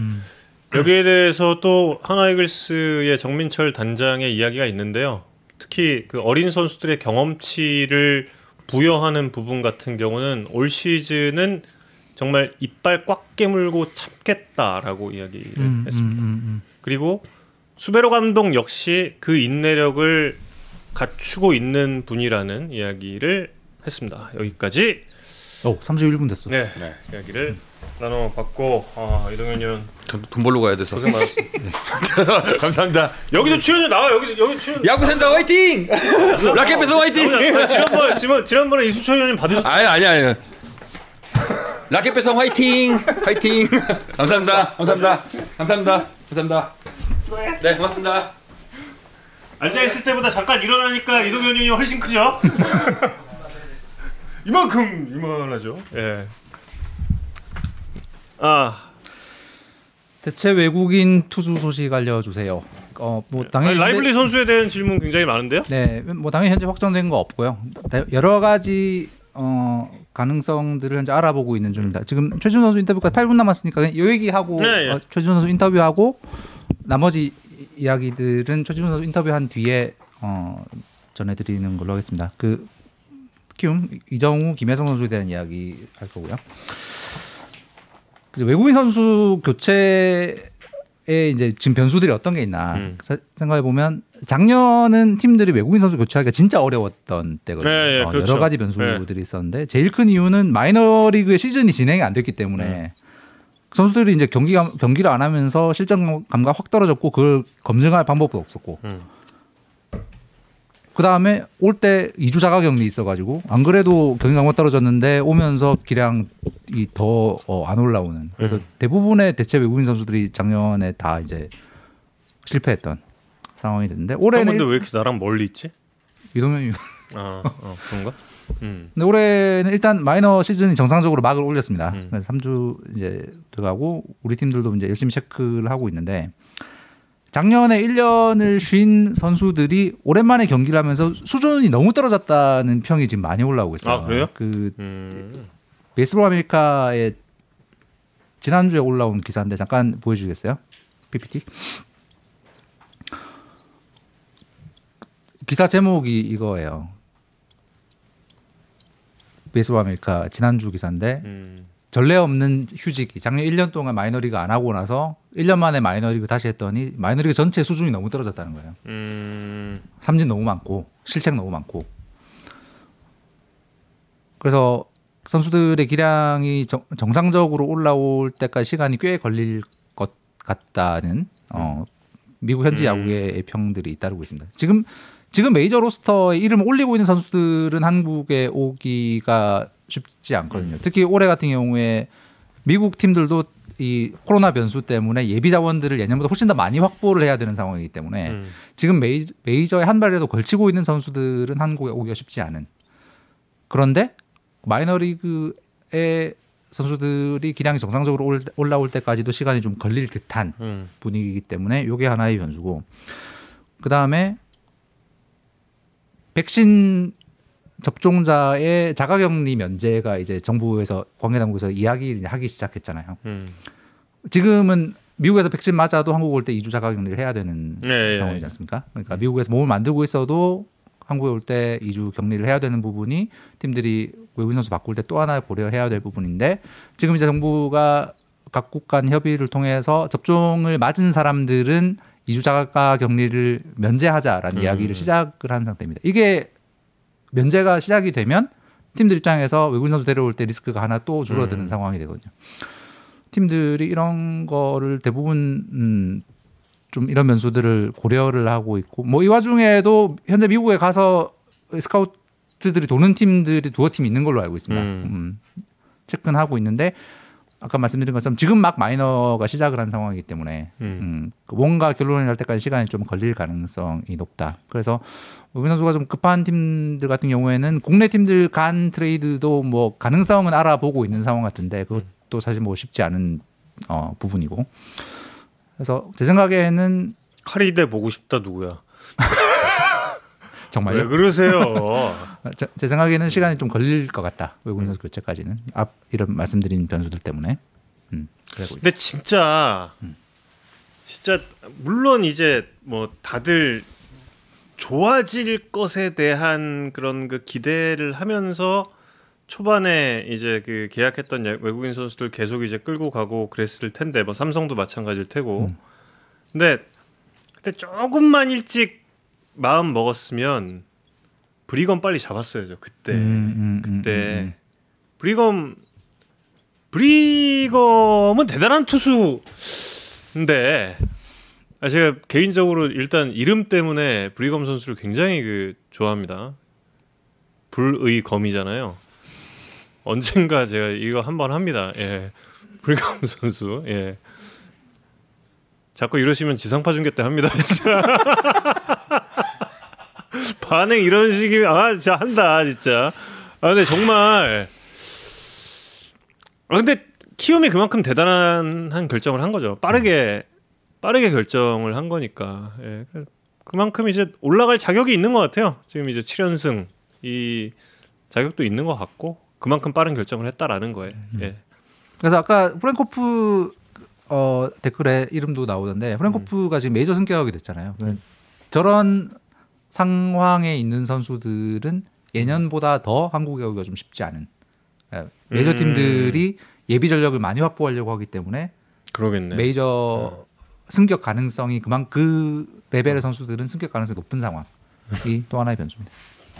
여기에 대해서 또 하나이글스의 정민철 단장의 이야기가 있는데요. 특히 그 어린 선수들의 경험치를 부여하는 부분 같은 경우는 올 시즌은 정말 이빨 꽉 깨물고 참겠다라고 이야기를 음, 했습니다. 음, 음, 음. 그리고 수베로 감독 역시 그 인내력을 갖추고 있는 분이라는 이야기를 했습니다. 여기까지. 오, 31분 됐어. 네, 네. 이야기를 나눠봤고 아, 이동현 의원 돈 벌러 가야 돼서 고생 많았습니다. 네. 감사합니다. 여기도 출연료 나와 여기 여기 출연. 야구 센터 화이팅! 라켓 배송 화이팅! 지난번 지난 지난번에 이수철 의원님 받으셨. 아니 아니 아니. 라켓 배송 화이팅! 화이팅! 감사합니다. 감사합니다. 감사합니다. 감사합니다. 네 고맙습니다. 앉아 있을 때보다 잠깐 일어나니까 이동현 의원이 훨씬 크죠? 이만큼 이만하죠. 예. 아 대체 외국인 투수 소식 알려주세요. 어, 뭐 당연히 아니, 라이블리 선수에 대한 질문 굉장히 많은데요. 네, 뭐 당연히 현재 확정된 거 없고요. 여러 가지 어, 가능성들을 현재 알아보고 있는 중입니다. 지금 최지훈 선수 인터뷰까지 8분 남았으니까 요 얘기하고 네, 예. 어, 최지훈 선수 인터뷰하고 나머지 이야기들은 최지훈 선수 인터뷰한 뒤에 어, 전해드리는 걸로 하겠습니다. 그 키움 이정우 김혜성 선수에 대한 이야기 할 거고요. 외국인 선수 교체에 이제 지금 변수들이 어떤 게 있나 음. 생각해 보면 작년은 팀들이 외국인 선수 교체하기가 진짜 어려웠던 때거든요. 네, 네, 그렇죠. 여러 가지 변수들이 네. 있었는데 제일 큰 이유는 마이너리그의 시즌이 진행이 안 됐기 때문에 음. 선수들이 이제 경기 경기를 안 하면서 실전 감각 확 떨어졌고 그걸 검증할 방법도 없었고. 음. 그 다음에 올 때 2주 자가 격리 있어가지고 안 그래도 경기감각 떨어졌는데 오면서 기량이 더안 어, 올라오는 그래서 음. 대부분의 대체 외국인 선수들이 작년에 다 이제 실패했던 상황이 됐는데 올해는 근데 왜 이렇게 나랑 멀리 있지? 이동현이 아, 어, 그런가? 음. 근데 올해는 일단 마이너 시즌이 정상적으로 막을 올렸습니다. 음. 그래서 3주 이제 들어가고 우리 팀들도 이제 열심히 체크를 하고 있는데 작년에 1년을 쉰 선수들이 오랜만에 경기를 하면서 수준이 너무 떨어졌다는 평이 지금 많이 올라오고 있어요. 아, 그래요? 그 음. 베이스볼 아메리카의 지난주에 올라온 기사인데 잠깐 보여주겠어요? PPT. 기사 제목이 이거예요. 베이스볼 아메리카 지난주 기사인데 음. 전례 없는 휴식이 작년 1년 동안 마이너리그 안 하고 나서 1년 만에 마이너리그 다시 했더니 마이너리그 전체 수준이 너무 떨어졌다는 거예요. 음. 삼진 너무 많고 실책 너무 많고. 그래서 선수들의 기량이 정, 상적으로 올라올 때까지 시간이 꽤 걸릴 것 같다는 어, 미국 현지 음. 야구의 평들이 잇따르고 있습니다. 지금 지금 메이저 로스터에 이름을 올리고 있는 선수들은 한국에 오기가 쉽지 않거든요. 특히 올해 같은 경우에 미국 팀들도 이 코로나 변수 때문에 예비 자원들을 예년보다 훨씬 더 많이 확보를 해야 되는 상황이기 때문에 음. 지금 메이저, 메이저에 한 발이라도 걸치고 있는 선수들은 한국에 오기가 쉽지 않은 그런데 마이너리그의 선수들이 기량이 정상적으로 올라올 때까지도 시간이 좀 걸릴 듯한 음. 분위기이기 때문에 이게 하나의 변수고 그 다음에 백신 접종자의 자가격리 면제가 이제 정부에서 관계당국에서 이야기 하기 시작했잖아요. 음. 지금은 미국에서 백신 맞아도 한국 올 때 2주 자가격리를 해야 되는 네, 상황이지 않습니까? 그러니까 미국에서 몸을 만들고 있어도 한국에 올 때 2주 격리를 해야 되는 부분이 팀들이 외국인 선수 바꿀 때 또 하나 고려해야 될 부분인데 지금 이제 정부가 각국 간 협의를 통해서 접종을 맞은 사람들은 2주 자가 격리를 면제하자라는 음. 이야기를 시작을 한 상태입니다. 이게 면제가 시작이 되면 팀들 입장에서 외국인 선수 데려올 때 리스크가 하나 또 줄어드는 음. 상황이 되거든요. 팀들이 이런 거를 대부분 음, 좀 이런 면수들을 고려를 하고 있고 뭐 이 와중에도 현재 미국에 가서 스카우트들이 도는 팀들이 두어 팀 있는 걸로 알고 있습니다. 음. 음, 체크는 하고 있는데 아까 말씀드린 것처럼 지금 막 마이너가 시작을 한 상황이기 때문에 음. 음, 그 뭔가 결론을 낼 때까지 시간이 좀 걸릴 가능성이 높다. 그래서 우기 선수가 좀 급한 팀들 같은 경우에는 국내 팀들 간 트레이드도 뭐 가능성은 알아보고 있는 상황 같은데 그것도 사실 뭐 쉽지 않은 어, 부분이고. 그래서 제 생각에는 카리데 보고 싶다 누구야? 정말요? 왜 그러세요? 제, 제, 생각에는 시간이 좀 걸릴 것 같다. 외국인 선수 교체까지는 앞 이런 말씀드린 변수들 때문에. 음, 근데 진짜 음. 진짜 물론 이제 뭐 다들 좋아질 것에 대한 그런 그 기대를 하면서 초반에 이제 그 계약했던 외국인 선수들 계속 이제 끌고 가고 그랬을 텐데 뭐 삼성도 마찬가지일 테고. 음. 근데 그때 조금만 일찍 마음 먹었으면 브리검 빨리 잡았어야죠. 그때. 음, 음, 음 그때 음, 음. 브리검 브리검은 대단한 투수인데 아 제가 개인적으로 일단 이름 때문에 브리검 선수를 굉장히 그 좋아합니다. 불의 검이잖아요. 언젠가 제가 이거 한번 합니다. 예. 불감 선수. 예. 자꾸 이러시면 지상파 중계 때 합니다. 진짜. 반응 이런 식이면 아 진짜 한다 진짜. 아 근데 정말 아 근데 키움이 그만큼 대단한 한 결정을 한 거죠. 빠르게 빠르게 결정을 한 거니까. 예. 그만큼 이제 올라갈 자격이 있는 것 같아요. 지금 이제 7연승 이 자격도 있는 것 같고 그만큼 빠른 결정을 했다라는 거예요. 음. 예. 그래서 아까 프랭코프 어, 댓글에 이름도 나오던데 프랭코프가 음. 지금 메이저 승격하게 됐잖아요. 저런 상황에 있는 선수들은 예년보다 더 한국에 오기가 좀 쉽지 않은 예, 메이저 음. 팀들이 예비 전력을 많이 확보하려고 하기 때문에 그러겠네. 메이저 음. 승격 가능성이 그만 그 레벨의 선수들은 승격 가능성이 높은 상황이 또 하나의 변수입니다.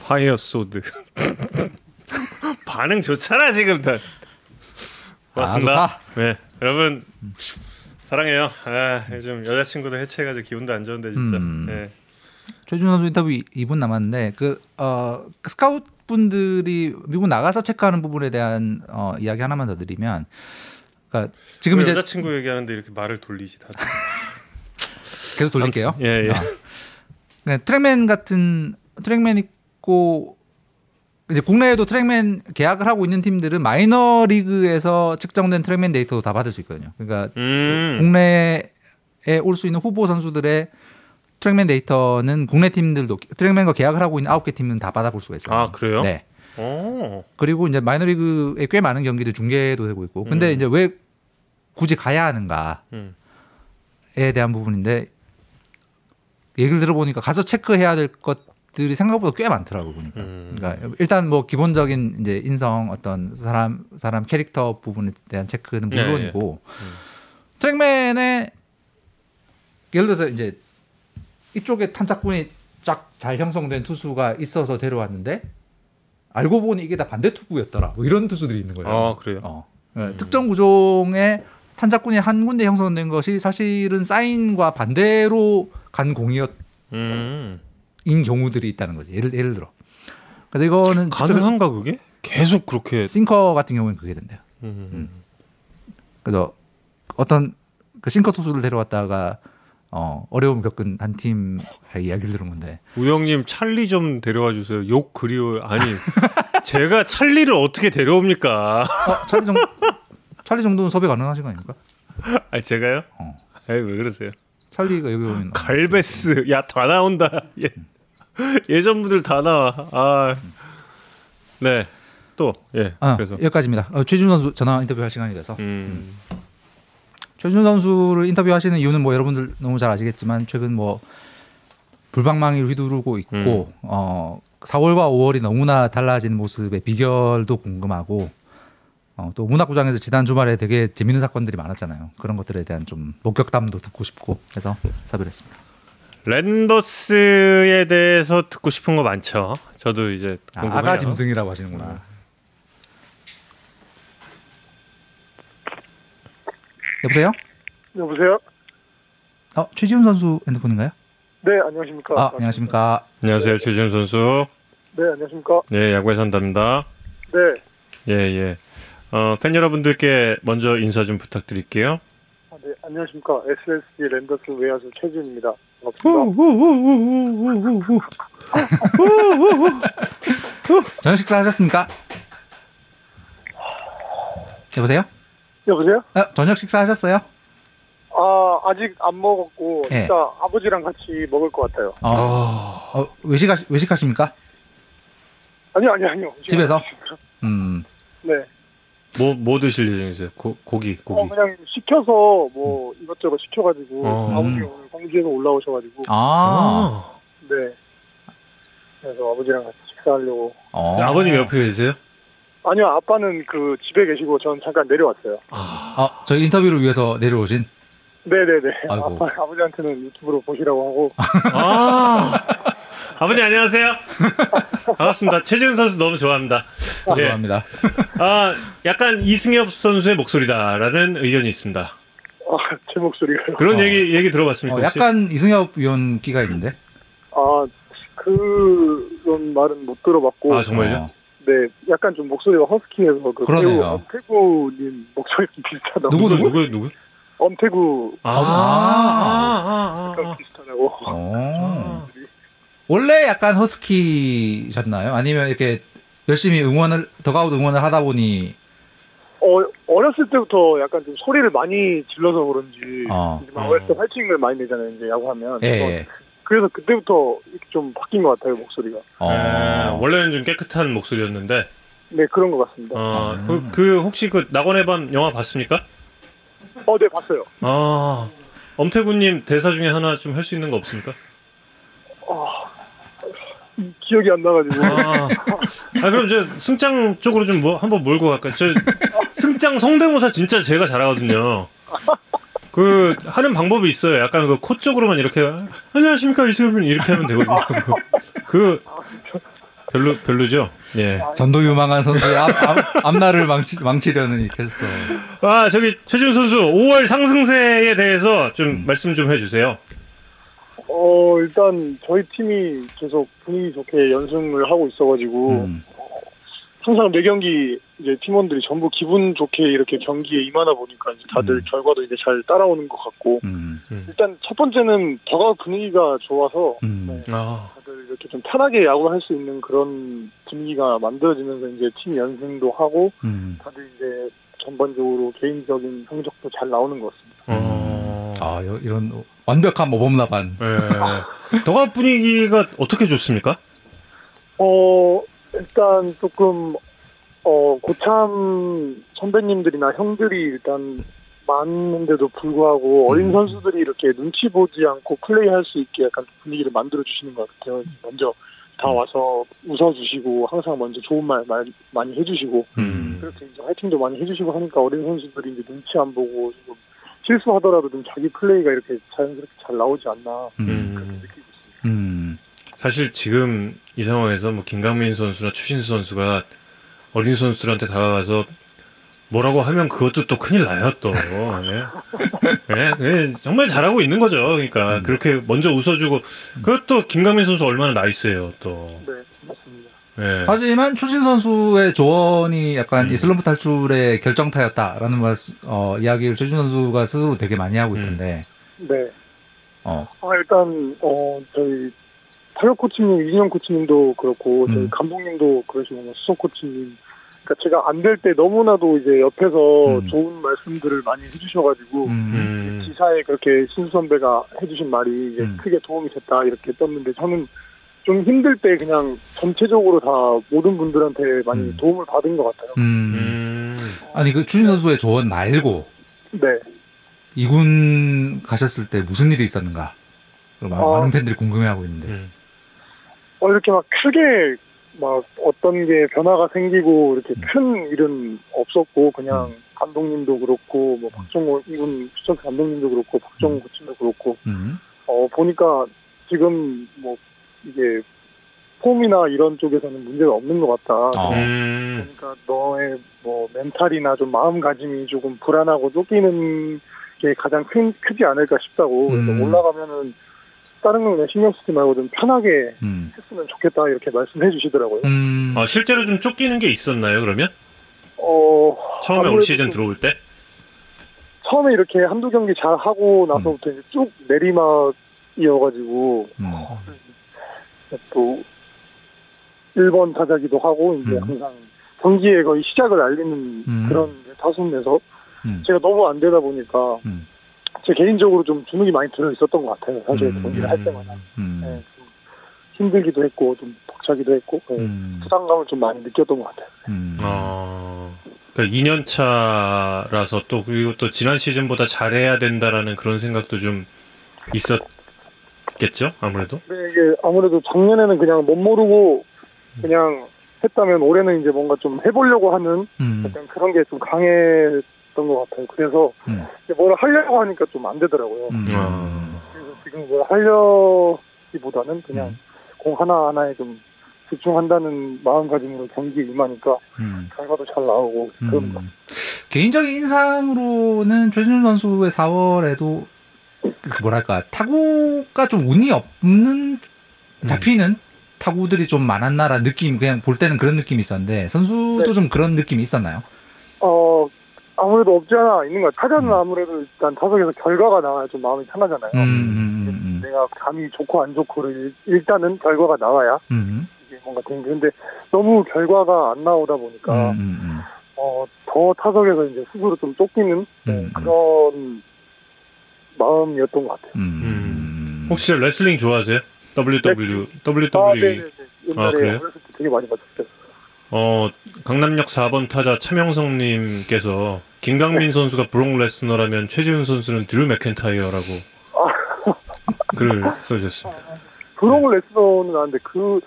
하이어 소드. 반응 좋잖아 지금 다. 고맙습니다. 아, 네, 여러분 사랑해요. 아, 요즘 여자친구도 해체해가지고 기분도 안 좋은데 진짜. 음. 네. 최지훈 선수 인터뷰 2분 남았는데 그, 어, 그 스카우트 분들이 미국 나가서 체크하는 부분에 대한 어, 이야기 하나만 더 드리면, 그러니까 지금 이제 여자친구 얘기하는데 이렇게 말을 돌리지 다. 계속 돌릴게요. 예 예. 어. 네, 트랙맨 같은 트랙맨 있고 이제 국내에도 트랙맨 계약을 하고 있는 팀들은 마이너 리그에서 측정된 트랙맨 데이터도 다 받을 수 있거든요. 그러니까 음. 국내에 올 수 있는 후보 선수들의 트랙맨 데이터는 국내 팀들도 트랙맨과 계약을 하고 있는 아홉 개 팀은 다 받아볼 수가 있어요. 아 그래요? 네. 오. 그리고 이제 마이너리그에 꽤 많은 경기들 중계도 되고 있고, 근데 음. 이제 왜 굳이 가야 하는가에 음. 대한 부분인데 얘기를 들어보니까 가서 체크해야 될 것 들이 생각보다 꽤 많더라고 보니까. 음. 그러니까 일단 뭐 기본적인 이제 인성 어떤 사람 사람 캐릭터 부분에 대한 체크는 네, 물론이고 네, 네. 음. 트랙맨의 예를 들어서 이제 이쪽에 탄착군이 쫙 잘 형성된 투수가 있어서 데려왔는데 알고 보니 이게 다 반대 투구였더라. 뭐 이런 투수들이 있는 거예요. 아 그래요. 어. 네, 음. 특정 구종의 탄착군이 한 군데 형성된 것이 사실은 사인과 반대로 간 공이었. 음. 인 경우들이 있다는 거죠. 예를 예를 들어. 그래서 이거는 가능한가 그게? 계속 그렇게 싱커 같은 경우는 그게 된대요. 음. 음. 그래서 어떤 그 싱커 투수를 데려왔다가 어, 어려움 겪은 한 팀의 이야기를 들은 건데. 우영님 찰리 좀 데려와 주세요. 욕 그리워. 아니 제가 찰리를 어떻게 데려옵니까? 어, 찰리 정도 찰리 정도는 섭외 가능하신 거 아닙니까? 아 제가요? 어. 아왜 그러세요? 찰리가 여기 오면 갈베스 야 다 나온다. 예. 예전 분들 다 나와. 아. 네. 또 예. 아, 그래서 여기까지입니다. 어, 최준 선수 전화 인터뷰할 시간이 돼서. 음. 음. 최준 선수를 인터뷰하시는 이유는 뭐 여러분들 너무 잘 아시겠지만 최근 뭐 불방망이를 휘두르고 있고 음. 어 4월과 5월이 너무나 달라진 모습의 비결도 궁금하고 어, 또 문학구장에서 지난 주말에 되게 재밌는 사건들이 많았잖아요. 그런 것들에 대한 좀 목격담도 듣고 싶고 해서 섭외를 했습니다. 랜더스에 대해서 듣고 싶은 거 많죠. 저도 이제 아, 아가 짐승이라고 하시는구나. 여보세요? 여보세요? 어, 최지훈 선수 핸드폰인가요? 네, 안녕하십니까. 아, 안녕하십니까. 안녕하세요, 최지훈 선수. 네, 안녕하십니까. 네, 야구의 산답니다. 네. 예, 예. 어, 팬 여러분들께 먼저 인사 좀 부탁드릴게요. 아, 네, 안녕하십니까. SSG 랜더스 외야수. 반갑습니다. 저녁 식사 하셨습니까? 여보세요? 여보세요? 아, 저녁 식사 하셨어요? 아 아직 안 먹었고 네. 진짜 아버지랑 같이 먹을 것 같아요. 어, 어 외식하 외식하십니까? 아니요 아니요 아니요. 집에서? 음. 네. 뭐, 뭐 드실 예정이세요? 고, 고기, 고기. 어, 그냥 시켜서 뭐 이것저것 시켜가지고 어. 아버지 오늘 광주에서 올라오셔가지고 아. 네. 그래서 아버지랑 같이 식사하려고. 어. 아버님 옆에 계세요? 아니요, 아빠는 그 집에 계시고 전 잠깐 내려왔어요. 아, 저희 인터뷰를 위해서 내려오신. 네네네. 아이고. 아빠, 아버지한테는 유튜브로 보시라고 하고. 아, 아버님 안녕하세요. 반갑습니다. 최지훈 선수 너무 좋아합니다. 예. 죄송합니다. 아, 약간 이승엽 선수의 목소리다라는 의견이 있습니다. 아, 제 목소리가요. 그런 어. 얘기 얘기 들어봤습니까? 어, 혹시? 약간 이승엽 위원 끼가 있는데. 아, 그런 말은 못 들어봤고. 아 정말요? 어. 네, 약간 좀 목소리가 허스키해서 그 그러네요. 엄태구님 목소리 좀 비슷하다고. 누구, 누구? 누구 누구? 엄태구 아, 아, 아, 아, 좀 아. 비슷하다고. 어. 원래 약간 허스키셨나요? 아니면 이렇게 열심히 응원을 더가웃 응원을 하다 보니 어, 어렸을 때부터 약간 좀 소리를 많이 질러서 그런지 어. 어렸을 때 활칭을 많이 내잖아요 이제 야구하면 예. 그래서, 그때부터 좀 바뀐 것 같아요 목소리가 어. 네, 원래는 좀 깨끗한 목소리였는데 네 그런 것 같습니다 어, 음. 그, 그 혹시 그 낙원의 밤 영화 봤습니까? 어 네 봤어요 아 엄태구님 대사 중에 하나 좀 할 수 있는 거 없습니까? 이- 기억이 안 나가지고 아, 아 그럼 저 승장 쪽으로 좀 뭐 한번 몰고 갈까요? 저 승장 성대모사 진짜 제가 잘하거든요. 그 하는 방법이 있어요. 약간 그 코 쪽으로만 이렇게 안녕하십니까 이승엽님 이렇게 하면 되거든요. 그 별로 별로죠. 예. 전도 유망한 선수의 앞, 앞, 앞날을 망치, 망치려는 이 캐스터. 아 저기 최준 선수 5월 상승세에 대해서 좀 음. 말씀 좀 해주세요. 어 일단 저희 팀이 계속 분위기 좋게 연승을 하고 있어가지고 음. 항상 매 경기 이제 팀원들이 전부 기분 좋게 이렇게 경기에 임하다 보니까 이제 다들 음. 결과도 이제 잘 따라오는 것 같고 음. 일단 첫 번째는 더가 분위기가 좋아서 음. 네, 아, 다들 이렇게 좀 편하게 야구를 할 수 있는 그런 분위기가 만들어지면서 이제 팀 연승도 하고 음. 다들 이제 전반적으로 개인적인 성적도 잘 나오는 것 같습니다. 어. 아, 여- 이런 완벽한 모범나반. 예. 더가 분위기가 어떻게 좋습니까? 어 일단 조금 어 고참 선배님들이나 형들이 일단 많은데도 불구하고 어린 음. 선수들이 이렇게 눈치 보지 않고 플레이할 수 있게 약간 분위기를 만들어 주시는 것 같아요. 먼저 다 음. 와서 웃어주시고 항상 먼저 좋은 말, 말 많이 해주시고 음. 그렇게 이제 화이팅도 많이 해주시고 하니까 어린 선수들이 이제 눈치 안 보고 좀 실수하더라도 좀 자기 플레이가 이렇게 자연스럽게 잘 나오지 않나 그렇게 음. 느끼고 있습니다. 음. 사실 지금 이 상황에서 뭐 김강민 선수나 추신수 선수가 어린 선수들한테 다가가서 뭐라고 하면 그것도 또 큰일 나요 또. 예. 예, 예, 정말 잘하고 있는 거죠. 그러니까 음. 그렇게 먼저 웃어주고 그것도 김강민 선수 얼마나 나이스해요 또. 네 맞습니다. 예. 하지만 추신 선수의 조언이 약간 음. 이 슬럼프 탈출의 결정타였다라는 말, 어, 이야기를 최준 선수가 스스로 되게 많이 하고 있던데, 네. 어, 아, 일단, 어, 저희, 타격 코치님, 이진영 코치님도 그렇고, 저희 음. 감독님도 그러시고, 뭐 수석 코치님. 그러니까 제가 안 될 때 너무나도 이제 옆에서 음. 좋은 말씀들을 많이 해주셔가지고, 음, 음. 기사에 그렇게 신수 선배가 해주신 말이 이제 음. 크게 도움이 됐다, 이렇게 떴는데, 저는 좀 힘들 때 그냥 전체적으로 다 모든 분들한테 많이 음. 도움을 받은 것 같아요. 음. 음. 아니 그 추신 선수의 조언 말고 네. 이군 가셨을 때 무슨 일이 있었는가? 많은 팬들이 궁금해하고 있는데. 음. 어, 이렇게 막 크게 막 어떤 게 변화가 생기고 이렇게 음. 큰 일은 없었고 그냥 감독님도 그렇고 뭐 박정호 이군 수석 감독님도 그렇고 박정호 음. 코치도 그렇고 음. 어 보니까 지금 뭐 이게 폼이나 이런 쪽에서는 문제가 없는 것 같다. 어. 음. 그러니까 너의 뭐 멘탈이나 좀 마음가짐이 조금 불안하고 쫓기는 게 가장 큰 크지 않을까 싶다고 그래서 음. 올라가면은 다른 건 그냥 신경 쓰지 말고 좀 편하게 음. 했으면 좋겠다 이렇게 말씀해 주시더라고요. 음. 아, 실제로 좀 쫓기는 게 있었나요 그러면? 어 처음에 올 시즌 좀 들어올 때? 처음에 이렇게 한두 경기 잘 하고 나서부터 이제 쭉 내리막이어가지고 음. 또 1번 타자기도 하고 이제 음. 항상 경기에 거의 시작을 알리는 음. 그런 타순에서 음. 제가 너무 안 되다 보니까 음. 제 개인적으로 좀 주눅이 많이 들어 있었던 것 같아요. 사실 음. 경기를 할 때마다 음. 네, 좀 힘들기도 했고 좀 벅차기도 했고 네, 음. 부담감을 좀 많이 느꼈던 것 같아요. 음. 어. 그러니까 2년 차라서 또 그리고 또 지난 시즌보다 잘해야 된다라는 그런 생각도 좀 있었겠죠 아무래도. 네, 이게 아무래도 작년에는 그냥 못 모르고 그냥 했다면 올해는 이제 뭔가 좀 해보려고 하는 음. 약간 그런 게 좀 강 했던 것 같아요. 그래서 음. 뭘 하려고 하니까 좀 안 되더라고요. 음. 아. 그래서 지금 뭘 하려기보다는 그냥 음. 공 하나 하나에 좀 집중한다는 마음가짐으로 경기에 임하니까 음. 결과도 잘 나오고 그런 것 음. 개인적인 인상으로는 최준현 선수의 4월에도 그 뭐랄까 타구가 좀 운이 없는 잡히는 타구들이 좀 많았나라는 느낌 그냥 볼 때는 그런 느낌이 있었는데 선수도 네. 좀 그런 느낌이 있었나요? 어 아무래도 없지 않아 있는 것 같아요. 타자는 음. 아무래도 일단 타석에서 결과가 나와야 좀 마음이 편하잖아요. 음, 음, 음, 내가 감이 좋고 안 좋고를 일단은 결과가 나와야 음, 이게 뭔가 되는 근데 너무 결과가 안 나오다 음, 보니까 음, 음, 어, 더 타석에서 이제 스스로 좀 쫓기는 네, 음, 그런 마음이었던 것 같아요. 음. 혹시 레슬링 좋아하세요? WW 아, WWE. 네네네. 옛날에 아, 그래요? 어렸을 때 되게 많이 봤었어요. 어 강남역 4번 타자 차명성 님께서 김강민 선수가 브록 레스너라면 최지훈 선수는 드루 맥켄타이어라고 글을 써주셨습니다. 브록 레스너는 아는데 그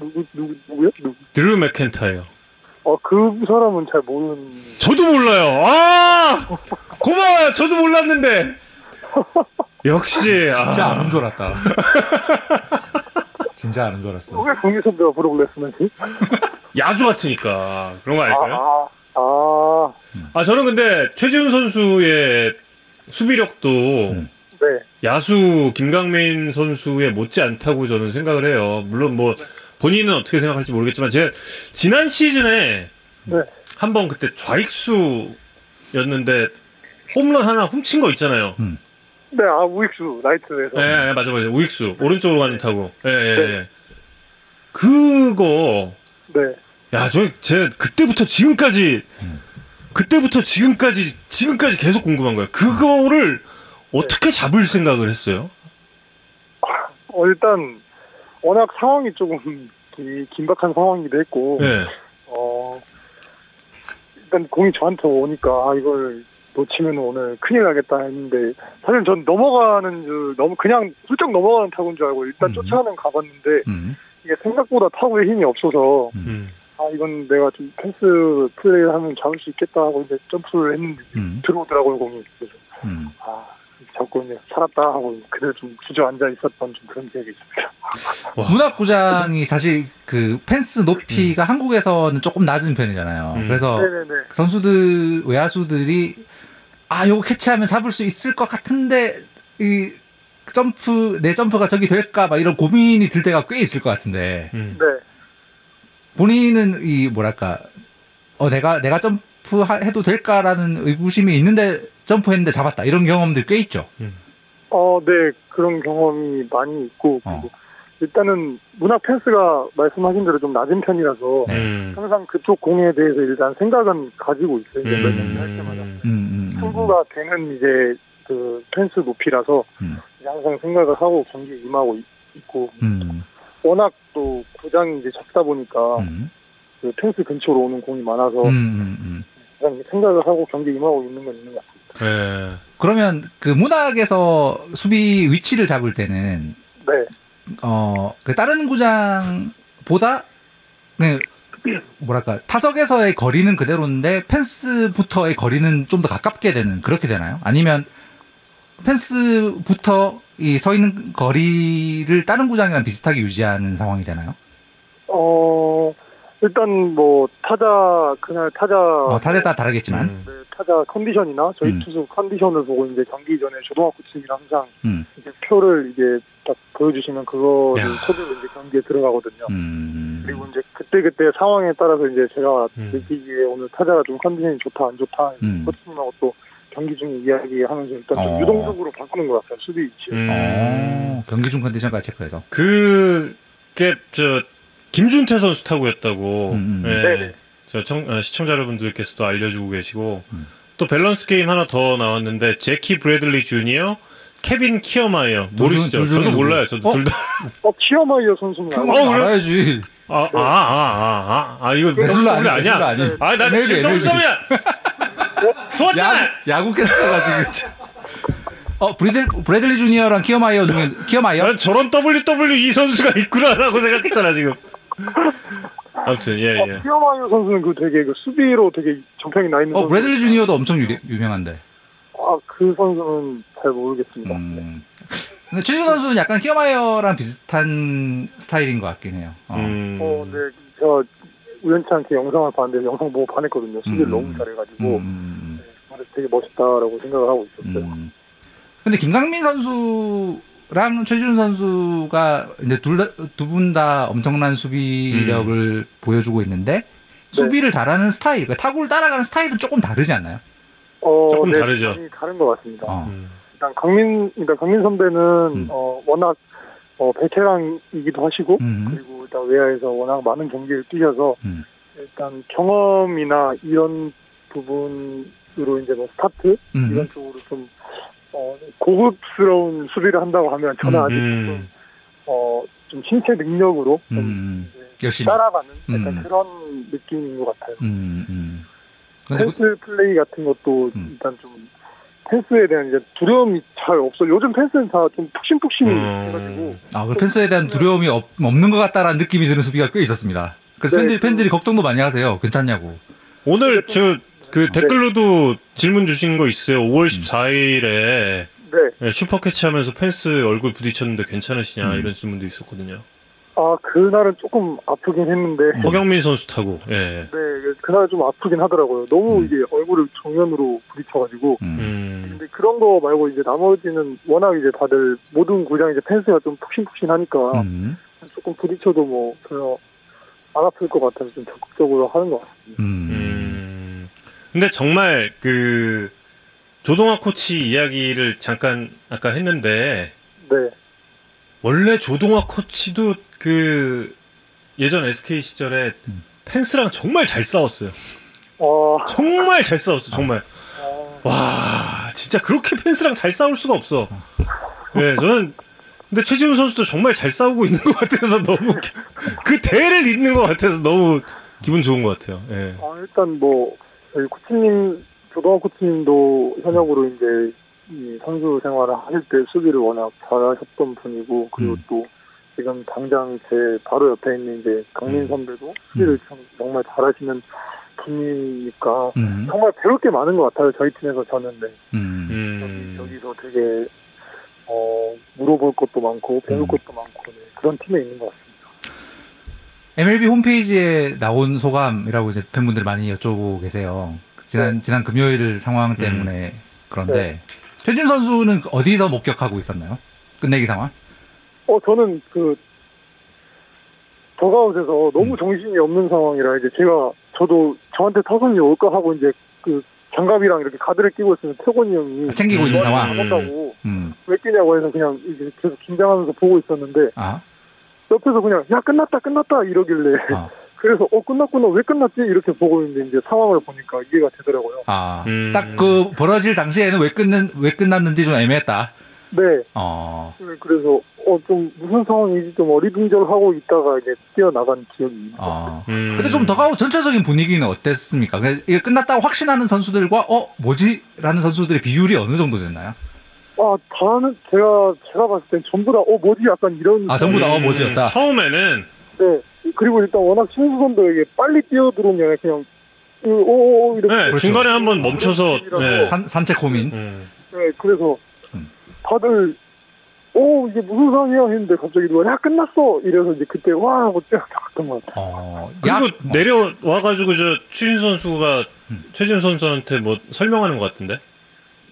누구 누구 누구요? 누구? 드루 맥켄타이어. 어, 그 사람은 잘 모르는. 저도 몰라요. 아 고마워요. 저도 몰랐는데. 역시 아. 진짜 아는 줄 알았다. 진짜 아는 줄 알았어. 왜 공유 선배가 브롱 레스너지? 야수 같으니까 그런 거 아닐까요? 아, 아, 아 저는 근데 최지훈 선수의 수비력도 음. 네. 야수 김강민 선수의 못지 않다고 저는 생각을 해요. 물론 뭐 본인은 어떻게 생각할지 모르겠지만 제가 지난 시즌에 네. 한번 그때 좌익수였는데 홈런 하나 훔친 거 있잖아요. 네, 아, 우익수, 라이트에서. 예, 예, 맞아 맞아. 우익수 오른쪽으로 가는 타고. 예, 예, 네. 예. 그거 네. 야, 저 제가 그때부터 지금까지 그때부터 지금까지 지금까지 계속 궁금한 거예요. 그거를 어떻게 잡을 생각을 했어요? 어, 일단, 워낙 상황이 조금 기- 긴박한 상황이기도 했고, 예. 어, 일단 공이 저한테 오니까, 아, 이걸 놓치면 오늘 큰일 나겠다 했는데, 사실 전 넘어가는 줄, 너무 그냥 훌쩍 넘어가는 타구인 줄 알고, 일단 음. 쫓아가는 가봤는데, 음, 이게 생각보다 타구에 힘이 없어서, 음. 아, 이건 내가 좀 패스 플레이를 하면 잡을 수 있겠다 하고 이제 점프를 했는데, 음, 들어오더라고요, 공이. 그래서, 음. 아, 자꾸 이제 살았다 하고, 그대로 좀 주저앉아 있었던 좀 그런 기억이 있습니다. 문학구장이 사실 그 펜스 높이가 한국에서는 조금 낮은 편이잖아요. 음. 그래서 네네네. 선수들 외야수들이 아 요거 캐치하면 잡을 수 있을 것 같은데 이 점프 내 점프가 저기 될까 봐 이런 고민이 들 때가 꽤 있을 것 같은데 음. 네. 본인은 이 뭐랄까 어 내가 내가 점프 해도 될까라는 의구심이 있는데 점프했는데 잡았다 이런 경험들 꽤 있죠. 어, 네, 그런 경험이 많이 있고, 어. 일단은 문학 펜스가 말씀하신 대로 좀 낮은 편이라서 네. 음. 항상 그쪽 공에 대해서 일단 생각은 가지고 있어요. 이제 몇년 할 때마다. 음. 음, 음, 음. 승부가 되는 이제 그 펜스 높이라서 음. 항상 생각을 하고 경기에 임하고 있- 있고, 음, 워낙 또 구장이 이제 작다 보니까 음, 그 펜스 근처로 오는 공이 많아서 음, 음, 음. 그냥 생각을 하고 경기에 임하고 있는 건 있는 것 같아요. 예. 그러면 그 문학에서 수비 위치를 잡을 때는 네. 어, 그 다른 구장보다 그 뭐랄까 타석에서의 거리는 그대로인데 펜스부터의 거리는 좀 더 가깝게 되는 그렇게 되나요? 아니면 펜스부터 이 서 있는 거리를 다른 구장이랑 비슷하게 유지하는 상황이 되나요? 어, 일단 뭐 타자 그날 타자 어, 타자에 따라 다르겠지만, 음. 네, 타자 컨디션이나 저희 음. 투수 컨디션을 보고 이제 경기 전에 초등학교 팀이랑 항상 음, 이제 표를 이제 딱 보여주시면 그거를 야. 토대로 이제 경기에 들어가거든요. 음, 그리고 이제 그때 그때 상황에 따라서 이제 제가 음. 느끼기에 오늘 타자가 좀 컨디션이 좋다 안 좋다 음. 코치님하고 또 경기 중에 이야기하면서 일단 좀 어. 유동적으로 바꾸는 것 같아요 수비 위치. 음. 어, 경기 중 컨디션까지 체크해서. 그게 저 김준태 선수 타구였다고 음, 음. 예. 네네. 저 청, 어, 시청자 여러분들께서도 알려주고 계시고 음. 또 밸런스 게임 하나 더 나왔는데 재키 브래들리 주니어 케빈 키어마이어 둘 중- 모르시죠? 둘 중에 저도 누구? 몰라요. 저도 어? 둘 다. 어 키어마이어 선수는 키어마 어, 그래요? 알아야지. 아, 아, 아, 아, 아, 아, 이거 매술로 아니, 아니야? 아니야? 아니야? 아, 나 MLB, 지금. 점점이야. 좋았잖아. 야구, 야구 캐스터가 지금. 어 브래들 브래들리 주니어랑 키어마이어 중에 키어마이어 난 저런 WWE 선수가 있구나라고 생각했잖아 지금. 아무튼 예 아, 예. 키어마이어 선수는 그 되게 그 수비로 되게 정평이 나 있는 어 선수. 브래들리 주니어도 엄청 유, 유명한데. 아, 그 선수는 잘 모르겠습니다. 음. 근데 최지훈 선수는 약간 키어마이어랑 비슷한 스타일인 것 같긴 해요. 어. 음. 어, 네, 제가 우연치 않게 영상을 봤는데 영상 보고 반했거든요. 수비를 음. 너무 잘해가지고 음, 되게 멋있다라고 생각을 하고 있었어요. 음. 근데 김강민 선수랑 최준 선수가 이제 둘두 분 다 엄청난 수비력을 음. 보여주고 있는데 수비를 잘하는 스타일, 그러니까 타구를 따라가는 스타일은 조금 다르지 않나요? 어, 조금 네, 다르죠. 다른 것 같습니다. 어. 음. 일단 강민, 일단 강민 선배는 음. 어, 워낙 어, 베테랑이기도 하시고 음. 그리고 일단 외야에서 워낙 많은 경기를 뛰셔서 음. 일단 경험이나 이런 부분 으로 이제 뭐 스타트 음. 이런 쪽으로 좀 어, 고급스러운 수비를 한다고 하면 저는 아직 음. 좀, 어, 좀 신체 능력으로 좀 음. 네, 열심히. 따라가는 약간 음. 그런 느낌인 것 같아요. 음. 음. 근데 그- 펜스 플레이 같은 것도 음. 일단 좀 펜스에 대한 이제 두려움이 잘 없어. 요즘 펜스는 다 좀 푹신푹신 음. 해가지고 아, 그 펜스에 대한 두려움이 없, 없는 것 같다라는 느낌이 드는 수비가 꽤 있었습니다. 그래서 네, 팬들이 그- 팬들이 걱정도 많이 하세요. 괜찮냐고. 오늘 저 그 네. 댓글로도 질문 주신 거 있어요. 5월 14일에 네. 슈퍼 캐치하면서 펜스 얼굴 부딪혔는데 괜찮으시냐 음. 이런 질문도 있었거든요. 아 그날은 조금 아프긴 했는데 허경민 선수 타고 예. 네 그날 좀 아프긴 하더라고요. 너무 음. 이게 얼굴을 정면으로 부딪혀가지고 음. 음. 근데 그런 거 말고 이제 나머지는 워낙 이제 다들 모든 구장 이제 펜스가 좀 푹신푹신하니까 음. 조금 부딪혀도 뭐 전혀 안 아플 것 같아서 좀 적극적으로 하는 것 같습니다. 근데 정말 그 조동아 코치 이야기를 잠깐 아까 했는데 네. 원래 조동아 코치도 그 예전 SK 시절에 음. 펜스랑 정말 잘 싸웠어요. 어, 정말 잘 싸웠어, 정말. 어, 와, 진짜 그렇게 펜스랑 잘 싸울 수가 없어. 네, 저는 근데 최지훈 선수도 정말 잘 싸우고 있는 것 같아서 너무 그 대를 잇는 것 같아서 너무 기분 좋은 것 같아요. 예. 아, 일단 뭐 저희 코치님 조동환 코치님도 현역으로 이제 이 선수 생활을 하실 때 수비를 워낙 잘하셨던 분이고 그리고 음. 또 지금 당장 제 바로 옆에 있는 이제 강민 음. 선배도 수비를 참 정말 잘하시는 분이니까 음. 정말 배울 게 많은 것 같아요 저희 팀에서 저는 네. 음. 음. 여기, 여기서 되게 어 물어볼 것도 많고 배울 음. 것도 많고 네. 그런 팀에 있는 것 같습니다. MLB 홈페이지에 나온 소감이라고 이제 팬분들이 많이 여쭤보고 계세요. 지난 지난 금요일 상황 때문에 그런데 최준 선수는 어디서 목격하고 있었나요? 끝내기 상황? 어, 저는 그, 더가웃에서 너무 음. 정신이 없는 상황이라 이제 제가, 저도 저한테 타선이 올까 하고 이제 그 장갑이랑 이렇게 가드를 끼고 있으면 태곤이 형이 아, 챙기고 있는 음. 상황. 음. 왜 끼냐고 해서 그냥 이제 계속 긴장하면서 보고 있었는데 아. 옆에서 그냥 야 끝났다 끝났다 이러길래 아. 그래서 어 끝났구나 왜 끝났지 이렇게 보고 있는데 이제 상황을 보니까 이해가 되더라고요. 아. 음. 딱그 벌어질 당시에는 왜 끝는 왜 끝났는지 좀 애매했다. 네. 어. 네, 그래서 어 좀 무슨 상황인지 좀 어리둥절하고 있다가 이제 뛰어나간 기억이 같아요. 어. 음. 근데 좀 더가웃 전체적인 분위기는 어땠습니까? 이게 끝났다고 확신하는 선수들과 어 뭐지라는 선수들의 비율이 어느 정도 됐나요? 아, 다는 제가 제가 봤을 땐 전부 다 어 뭐지 약간 이런 아, 전부 다 어, 뭐지였다? 처음에는 네 그리고 일단 워낙 신수 선수에게 빨리 뛰어들어오면 게 아니라 그냥 오오 이렇게 네, 그렇죠. 중간에 한번 멈춰서 네. 산, 산책 고민. 음. 네, 그래서 음. 다들 오 이게 무슨 상황이야 했는데 갑자기 누가 야 끝났어 이래서 이제 그때 와 하고 뛰어나갔던 것 같아요. 어. 그리고 약- 내려와가지고 저 추신 선수가 음. 최진 선수한테 뭐 설명하는 것 같은데.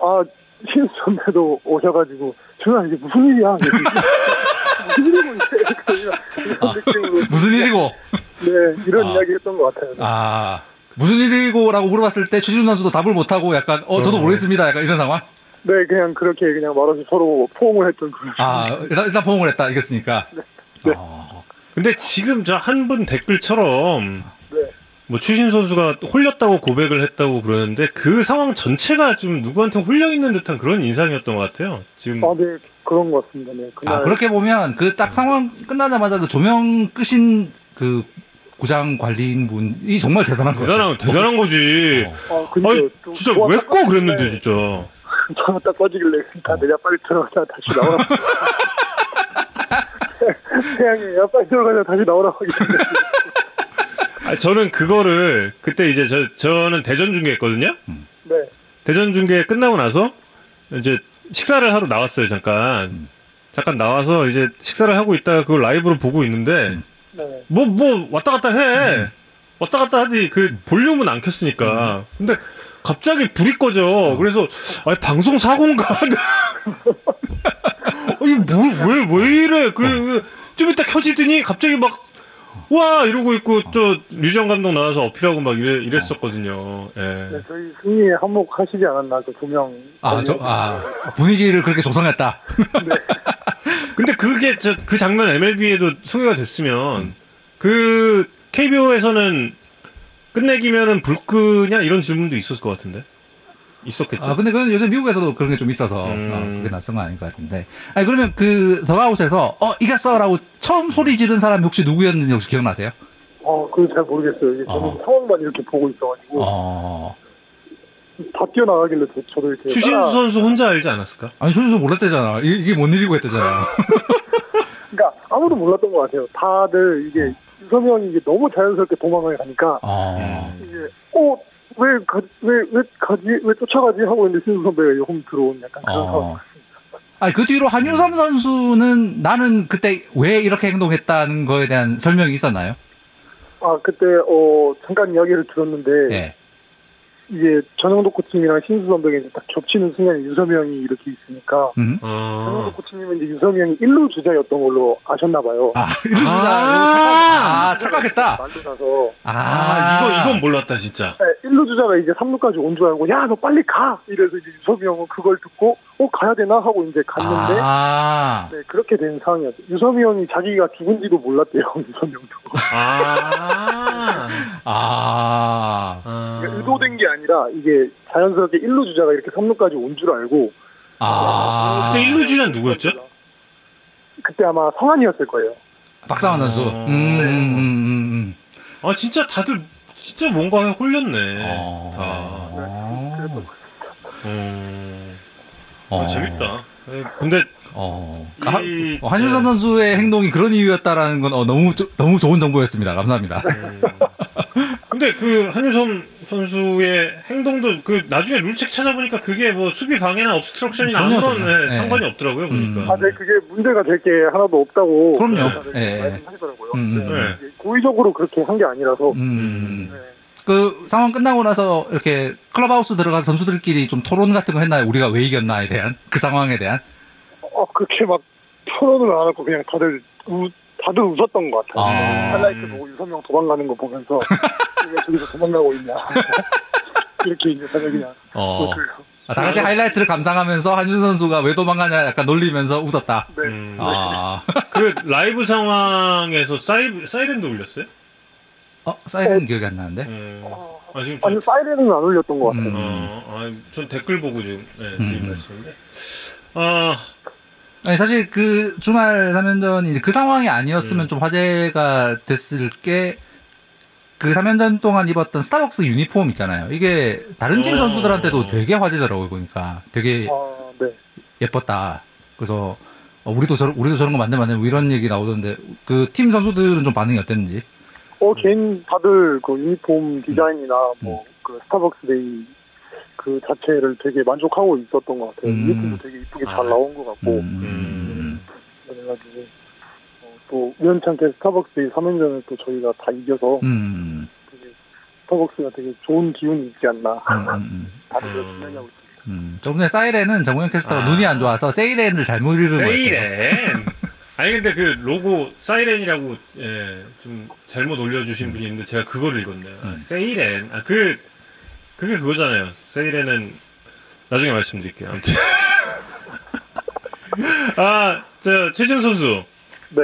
아 신수 선배도 오셔가지고 준아 이게 무슨 일이야? 무슨 일이고 이제 아, 무슨 일이고? 네 이런 아. 이야기 했던 것 같아요. 아 무슨 일이고라고 물어봤을 때 최준 선수도 답을 못 하고 약간 어 저도 어. 모르겠습니다. 약간 이런 상황. 네 그냥 그렇게 그냥 말없이 서로 포옹을 했던 그런. 아 일단 일단 포옹을 했다 이겼으니까. 네. 어. 근데 지금 저 한 분 댓글처럼 네. 뭐 추신 선수가 홀렸다고 고백을 했다고 그러는데 그 상황 전체가 좀 누구한테 홀려 있는 듯한 그런 인상이었던 것 같아요. 지금 아, 네, 그런 것 같습니다. 네. 그날 아 그렇게 보면 그 딱 상황 끝나자마자 그 조명 끄신 그 구장 관리인 분이 정말 대단한 거예요. 대단한 대단한 거지. 어, 근데 아니 또 진짜 왜 꺼 그랬는데 진짜. 전화 딱 꺼지길래 다 내가 빨리 들어가자 다시 나오라. 태양이 야 빨리 들어가자 다시 나오라고 하길래. 아, 저는 그거를 그때 이제 저 저는 대전 중계했거든요. 네. 대전 중계 끝나고 나서 이제 식사를 하러 나왔어요 잠깐. 잠깐 나와서 이제 식사를 하고 있다가 그걸 라이브로 보고 있는데 네. 뭐뭐 왔다 갔다 해. 왔다 갔다 하지 그 볼륨은 안 켰으니까. 근데 갑자기 불이 꺼져. 그래서 아니 방송 사고인가? 아니 뭐왜왜 왜 이래? 그 좀 이따 켜지더니 갑자기 막 와 이러고 있고 또 류정 감독 나와서 어필하고 막 이래 이랬었거든요. 예. 네, 저희 승리에 한몫하시지 않았나 그 두명 아, 저, 아, 분위기를 그렇게 조성했다. 근데 그게 저 그 장면 MLB에도 소개가 됐으면 그 KBO에서는 끝내기면은 불 끄냐 이런 질문도 있었을 것 같은데 있었겠죠. 아, 근데 그건 요새 미국에서도 그런 게 좀 있어서 음. 어, 그게 낯선 건 아닌 것 같은데. 아니, 그러면 그 더가웃에서 어, 이겼어라고 처음 소리 지른 사람이 혹시 누구였는지 혹시 기억나세요? 어, 그건 잘 모르겠어요. 저는 어. 상황만 이렇게 보고 있어가지고 어. 다 뛰어나가길래 저, 저도 이렇게 추신수 따라- 선수 혼자 알지 않았을까? 아니, 조준수 몰랐대잖아. 이- 이게 뭔 일이고 했대잖아. 그러니까 아무도 몰랐던 것 같아요. 다들 이게 유서명이 이게 너무 자연스럽게 도망을 가니까 어. 이게 어 왜 가, 왜, 왜 가지 왜 쫓아가지 하고 있는데 신수 선배가 홈 들어온 약간 그런 상황. 어. 아니, 그 뒤로 한유섬 선수는 나는 그때 왜 이렇게 행동했다는 거에 대한 설명이 있었나요? 아 그때 어 잠깐 이야기를 들었는데 예. 이게 전영도 코치님이랑 신수 선배가 이제 딱 겹치는 순간에 유서명이 이렇게 있으니까 음. 전영도 어. 코치님은 이제 유서명이 1루 주자였던 걸로 아셨나 봐요. 아, 이루주자. 아, 아, 착각했다. 말도 나서 아, 이거 이건 몰랐다 진짜. 네, 1루 주자가 이제 3루까지 온 줄 알고 야 너 빨리 가 이래서 이제 유서명은 그걸 듣고 어 가야 되나 하고 이제 갔는데 아. 네 그렇게 된 상황이었죠. 유서미 형이 자기가 죽은지도 몰랐대요 유서명도. 아. 아. 아. 그러니까 의도된 게 아니 라 이게 자연스럽게 1루 주자가 이렇게 3루까지 온 줄 알고 아. 그때 1루 주자는 누구였죠? 그때 아마 성한이었을 거예요. 박상원 선수. 어. 음, 음, 음, 음. 아 진짜 다들 진짜 뭔가에 홀렸네. 어. 다. 그랬던 음. 어. 아, 재밌다. 에, 근데 어. 이- 한- 어, 네. 선수의 행동이 그런 이유였다라는 건 어, 너무 조- 너무 좋은 정보였습니다. 감사합니다. 음. 근데 그 한유섬 선수의 행동도 그 나중에 룰책 찾아보니까 그게 뭐 수비 방해나 전혀, 아무런. 예, 네. 상관이 없더라고요 보니까. 음. 아, 네, 그게 문제가 될 게 하나도 없다고. 그럼요. 다들 예. 말씀하시더라고요. 음, 네. 네. 이게 고의적으로 그렇게 한 게 아니라서. 음. 네. 그 상황 끝나고 나서 이렇게 클럽하우스 들어가서 선수들끼리 좀 토론 같은 거 했나요? 우리가 왜 이겼나에 대한 그 상황에 대한. 어, 그렇게 막 토론을 안 하고 그냥 다들 우, 다들 웃었던 것 같아요. 아. 하이라이트 보고 유선명 도망가는 거 보면서 왜 저기서 도망가고 있냐. 이렇게 이제 다들 그냥 어. 아, 다 같이 하이라이트를 감상하면서 한윤 선수가 왜 도망가냐 약간 놀리면서 웃었다. 네. 음. 아. 그 라이브 상황에서 사이, 사이렌도 울렸어요? 어, 사이렌 기억이 안 나는데. 음. 어, 아 지금 저, 아니 사이렌은 안 울렸던 것 같아요. 음. 어, 아, 전 댓글 보고 지금 네, 음. 드린 말씀인데. 아, 아니 사실 그 주말 3연전이 이제 그 상황이 아니었으면 음. 좀 화제가 됐을 게 그 3연전 동안 입었던 스타벅스 유니폼 있잖아요. 이게 다른 팀 어. 선수들한테도 되게 화제더라고요, 보니까. 되게 아, 네. 예뻤다. 그래서 어, 우리도 저런 우리도 저런 거 만들 만들 뭐 이런 얘기 나오던데 그 팀 선수들은 좀 반응이 어땠는지. 어, 개인 다들 그 유니폼 디자인이나 뭐그 스타벅스 데이 그 자체를 되게 만족하고 있었던 것 같아요. 음. 유니폼도 되게 이쁘게 잘 아, 나온 것 같고. 음. 그래가지고 어, 또 우연찮게 스타벅스 데이 3연전을 또 저희가 다 이겨서 음. 되게 스타벅스가 되게 좋은 기운이 있지 않나. 음. 음. 다들 음. 그렇게 생각하고 있습니다. 음. 조금 전에 사이렌은 정우영 캐스터가 아. 눈이 안 좋아서 세이렌을 잘못 읽은 거예요. 세이렌. 아니 근데 그 로고 사이렌이라고 예, 좀 잘못 올려주신 분이 있는데 제가 그걸 읽었네요. 아, 음. 세이렌. 아그 그게 그거잖아요. 세이렌은 나중에 말씀드릴게요. 아무튼. 아 저 최준 선수 네.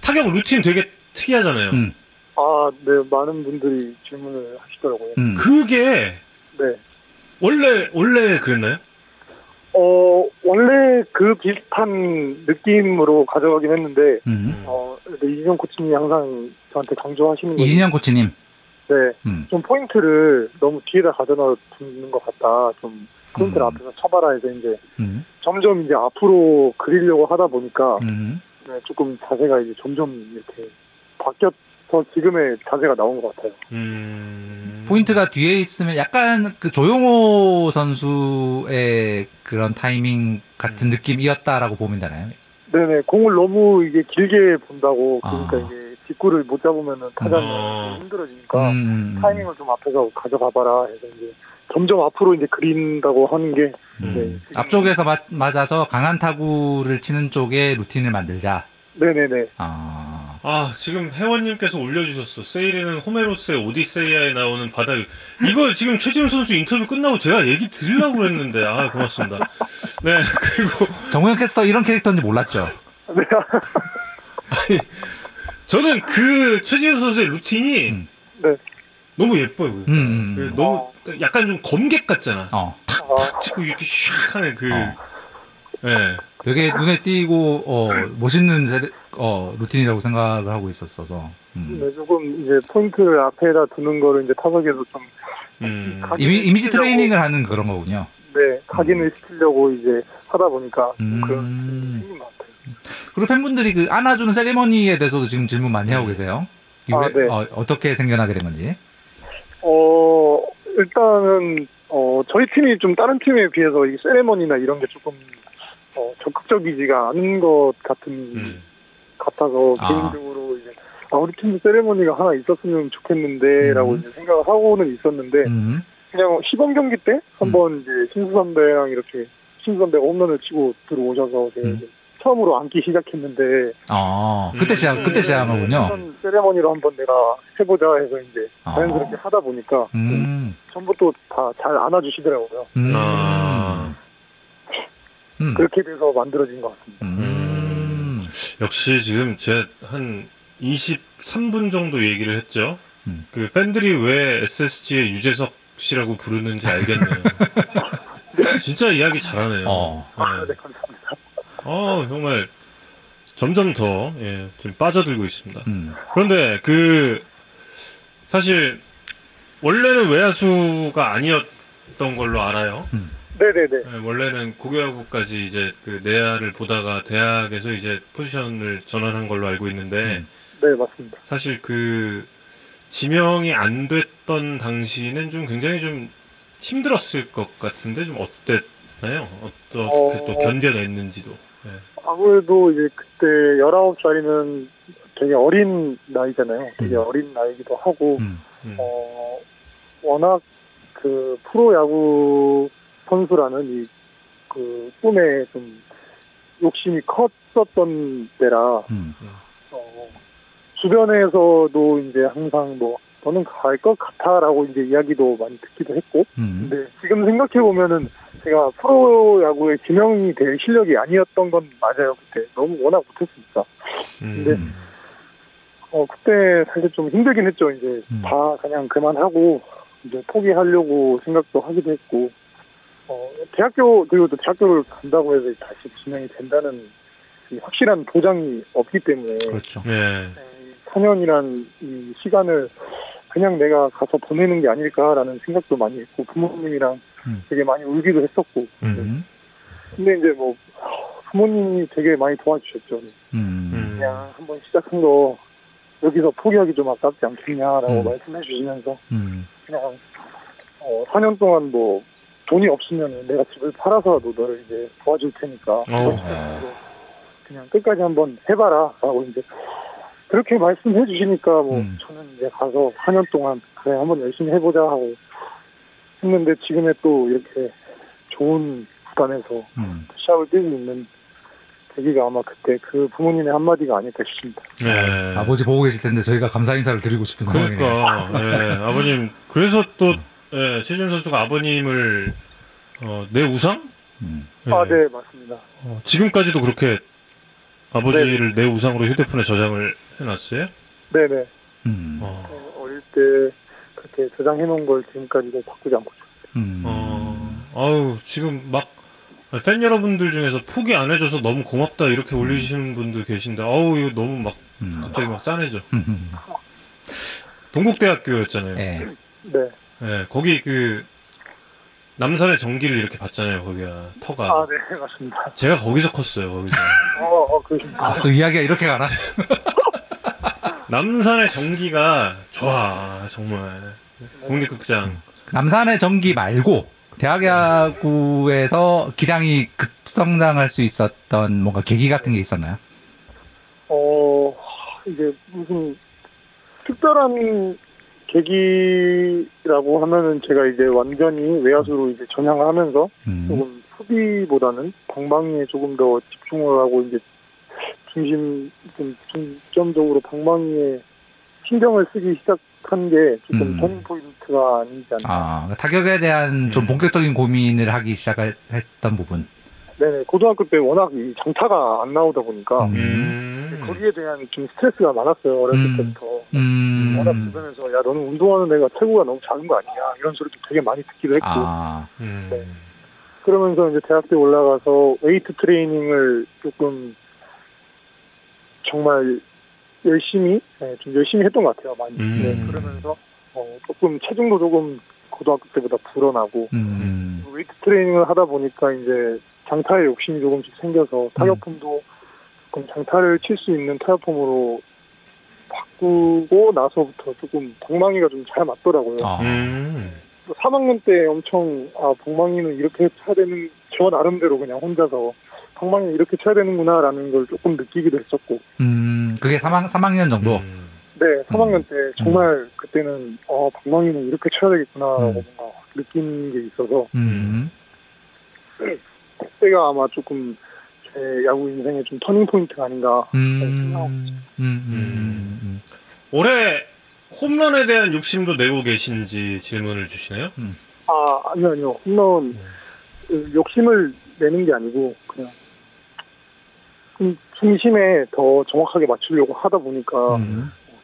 타격 루틴 되게 특이하잖아요. 음. 아, 네. 많은 분들이 질문을 하시더라고요. 음. 그게 네. 원래 원래 그랬나요? 어 원래 그 비슷한 느낌으로 가져가긴 했는데 음. 어 이진영 코치님이 항상 저한테 강조하시는 건 이진영 코치님. 네, 음. 좀 포인트를 너무 뒤에다 가져다 두는 것 같다. 좀 포인트를 음. 앞에서 쳐봐라 해서 이제 음. 점점 이제 앞으로 그리려고 하다 보니까 음. 네, 조금 자세가 이제 점점 이렇게 바뀌어서 지금의 자세가 나온 것 같아요. 음. 포인트가 뒤에 있으면 약간 그 조용호 선수의 그런 타이밍 같은 음. 느낌이었다라고 보면 되나요? 네네, 공을 너무 이게 길게 본다고 그러니까 아. 이게 뒷구를 못 잡으면은 타자는 아. 좀 힘들어지니까 음. 타이밍을 좀 앞에서 가져가봐라 해서 이제 점점 앞으로 이제 그린다고 하는 게 음. 네. 앞쪽에서 맞, 맞아서 강한 타구를 치는 쪽에 루틴을 만들자. 네네네. 아. 아 지금 회원님께서 올려주셨어. 세일에는 호메로스의 오디세이아에 나오는 바다. 이거 지금 최지훈 선수 인터뷰 끝나고 제가 얘기 드리려고 했는데 아 고맙습니다. 네 그리고 정우영 캐스터 이런 캐릭터인지 몰랐죠. 네. 저는 그 최지훈 선수의 루틴이 음. 네. 너무 예뻐요. 음, 음, 그 음. 너무 약간 좀 검객 같잖아. 어. 아, 찍고 이렇게 샥 하는 그. 어. 네. 되게 눈에 띄고 어, 멋있는 제- 어, 루틴이라고 생각을 하고 있었어서. 음. 네, 조금 이제 포인트를 앞에다 두는 거를 이제 타석에서 좀 음. 가- 이미, 이미지 트레이닝을 하는 그런 거군요. 네, 각인을 시키려고 이제 하다 보니까 좀 음. 그런 게 생긴 것 같아요. 그리고 팬분들이 그 안아주는 세리머니에 대해서도 지금 질문 많이 하고 계세요. 이게 아, 왜- 네. 어, 어떻게 생겨나게 된 건지. 어, 일단은, 어, 저희 팀이 좀 다른 팀에 비해서 이 세레머니나 이런 게 조금, 어, 적극적이지가 않은 것 같은, 음. 같아서, 아. 개인적으로 이제, 아, 우리 팀도 세레머니가 하나 있었으면 좋겠는데, 라고 음. 이제 생각을 하고는 있었는데, 음. 그냥 시범 경기 때, 한번 이제, 신수 선배랑 이렇게, 신수 선배가 홈런을 치고 들어오셔서, 제가 음. 이제 처음으로 앉기 시작했는데, 어, 그때 시작, 그때 시작하군요. 그런 세레머니로 한번 내가 해보자 해서 이제, 아. 자연스럽게 하다 보니까, 음. 전부 또다잘 안아주시더라고요. 음. 아. 음. 그렇게 돼서 만들어진 것 같습니다. 음. 역시 지금 제가 한 23분 정도 얘기를 했죠. 음. 그 팬들이 왜 SSG의 유재석 씨라고 부르는지 알겠네요. 진짜 이야기 잘하네요. 어. 아, 네. 네, 감사합니다. 어, 정말 점점 더 예, 좀 빠져들고 있습니다. 음. 그런데 그 사실 원래는 외야수가 아니었던 걸로 알아요. 네네네. 예, 원래는 고교야구까지 이제 그 내야를 보다가 대학에서 이제 포지션을 전환한 걸로 알고 있는데 음. 네, 맞습니다. 사실 그 지명이 안 됐던 당시는 좀 굉장히 좀 힘들었을 것 같은데 좀 어땠나요? 어떻게 어. 또 견뎌냈는지도. 예. 아무래도 이제 그때 19살이면 되게 어린 나이잖아요. 되게 음. 어린 나이기도 하고, 음. 음. 어, 워낙 그 프로야구 선수라는 이 그 꿈에 좀 욕심이 컸었던 때라, 음. 어, 주변에서도 이제 항상 뭐, 너는 갈 것 같아라고 이제 이야기도 많이 듣기도 했고, 음. 근데 지금 생각해 보면은 제가 프로야구에 지명이 될 실력이 아니었던 건 맞아요. 그때 너무 워낙 못했으니까. 음. 네. 어 그때 사실 좀 힘들긴 했죠. 이제 음. 다 그냥 그만하고 이제 포기하려고 생각도 하기도 했고. 어 대학교 그리고 또 대학교를 간다고 해서 다시 지명이 된다는 이 확실한 보장이 없기 때문에 그렇죠. 예. 4년이란 이 시간을 그냥 내가 가서 보내는 게 아닐까라는 생각도 많이 했고 부모님이랑 음. 되게 많이 울기도 했었고 음. 근데 이제 뭐 부모님이 되게 많이 도와주셨죠 음. 그냥 한번 시작한 거 여기서 포기하기 좀 아깝지 않겠냐라고 음. 말씀해 주시면서 음. 그냥 어 4년 동안 뭐 돈이 없으면 내가 집을 팔아서라도 너를 이제 도와줄 테니까 어. 그냥 끝까지 한번 해봐라 라고 이제 그렇게 말씀해 주시니까 뭐 음. 저는 이제 가서 4년 동안 그래 한번 열심히 해보자 하고 했는데 지금의 또 이렇게 좋은 구단에서 음. 시합을 뛰고 있는 계기가 아마 그때 그 부모님의 한마디가 아닐까 싶습니다. 예. 아버지 보고 계실 텐데 저희가 감사 인사를 드리고 싶은 상황이네요. 그러니까 예, 아버님 그래서 또 예, 최준 선수가 아버님을 어, 내 우상? 음. 예. 아, 네, 맞습니다. 어, 지금까지도 그렇게 아버지를 내 우상으로 휴대폰에 저장을 해놨어요? 네네. 음. 어, 어, 어릴 때 그렇게 저장해 놓은 걸 지금까지도 바꾸지 않고 있어요. 음. 어, 아우 지금 막 팬 여러분들 중에서 포기 안 해줘서 너무 고맙다 이렇게 올리시는 분들 계신데 어우 이거 너무 막 음. 갑자기 막 짠해져. 동국대학교였잖아요. 네. 네. 네. 거기 그 남산의 전기를 이렇게 봤잖아요. 거기가 터가. 아, 네, 맞습니다. 제가 거기서 컸어요. 거기서. 어, 어, 그러십니까. 아, 또 이야기가 이렇게 가나? 남산의 전기가 좋아, 정말. 국립극장. 남산의 전기 말고 대학야구에서 기량이 급성장할 수 있었던 뭔가 계기 같은 게 있었나요? 어, 이제 무슨 특별한 계기라고 하면은 제가 이제 완전히 외야수로 이제 전향을 하면서 음. 조금 수비보다는 방망이에 조금 더 집중을 하고 이제 중심 좀 중점적으로 방망이에 신경을 쓰기 시작한 게 조금 음. 포인트가 아니지 않나. 아, 그러니까 타격에 대한 좀 음. 본격적인 고민을 하기 시작했던 부분. 네네 고등학교 때 워낙 이 장타가 안 나오다 보니까 음. 거기에 대한 좀 스트레스가 많았어요 어렸을 음. 때부터 음. 워낙 주변에서 야 너는 운동하는 애가 체구가 너무 작은 거 아니냐 이런 소리도 되게 많이 듣기도 했고 아. 음. 네. 그러면서 이제 대학교 올라가서 웨이트 트레이닝을 조금 정말 열심히 네, 좀 열심히 했던 것 같아요 많이 음. 네, 그러면서 어, 조금 체중도 조금 고등학교 때보다 불어나고 음. 웨이트 트레이닝을 하다 보니까 이제 장타에 욕심이 조금씩 생겨서 타격폼도 조금 장타를 칠 수 있는 타격폼으로 바꾸고 나서부터 조금 방망이가 좀 잘 맞더라고요. 아. 음. 3학년 때 엄청 아 방망이는 이렇게 쳐야 되는 저 나름대로 그냥 혼자서 방망이 이렇게 쳐야 되는구나라는 걸 조금 느끼기도 했었고. 음 그게 3학 3학년 정도. 음. 네 3학년 때 음. 정말 그때는 어 방망이는 이렇게 쳐야 되겠구나라고 음. 뭔가 느낀 게 있어서. 음. 그때가 아마 조금 제 야구 인생의 좀 터닝 포인트가 아닌가 음, 생각하고 음, 음, 음, 올해 홈런에 대한 욕심도 내고 계신지 질문을 주시나요? 아 아니요 아니요. 홈런 그 욕심을 내는 게 아니고 그냥 중심에 더 정확하게 맞추려고 하다 보니까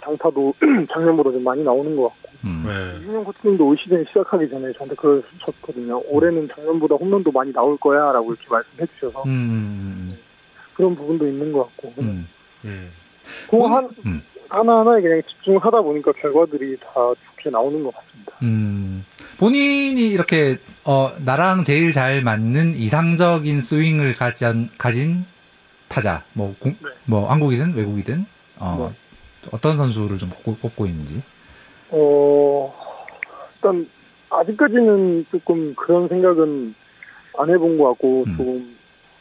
장타도 작년보다 좀 많이 나오는 것 같고 음. 네. 이준영 코치님도 올 시즌 시작하기 전에 저한테 그러셨거든요. 올해는 작년보다 홈런도 많이 나올 거야라고 이렇게 말씀해 주셔서 음. 그런 부분도 있는 것 같고 음. 음. 한, 음. 하나하나에 그냥 집중하다 보니까 결과들이 다 좋게 나오는 것 같습니다. 음. 본인이 이렇게 어, 나랑 제일 잘 맞는 이상적인 스윙을 가진, 가진 타자, 뭐, 공, 네. 뭐 한국이든 외국이든 어, 네. 어떤 선수를 좀 꼽고, 꼽고 있는지. 어, 일단, 아직까지는 조금 그런 생각은 안 해본 것 같고, 음. 조금,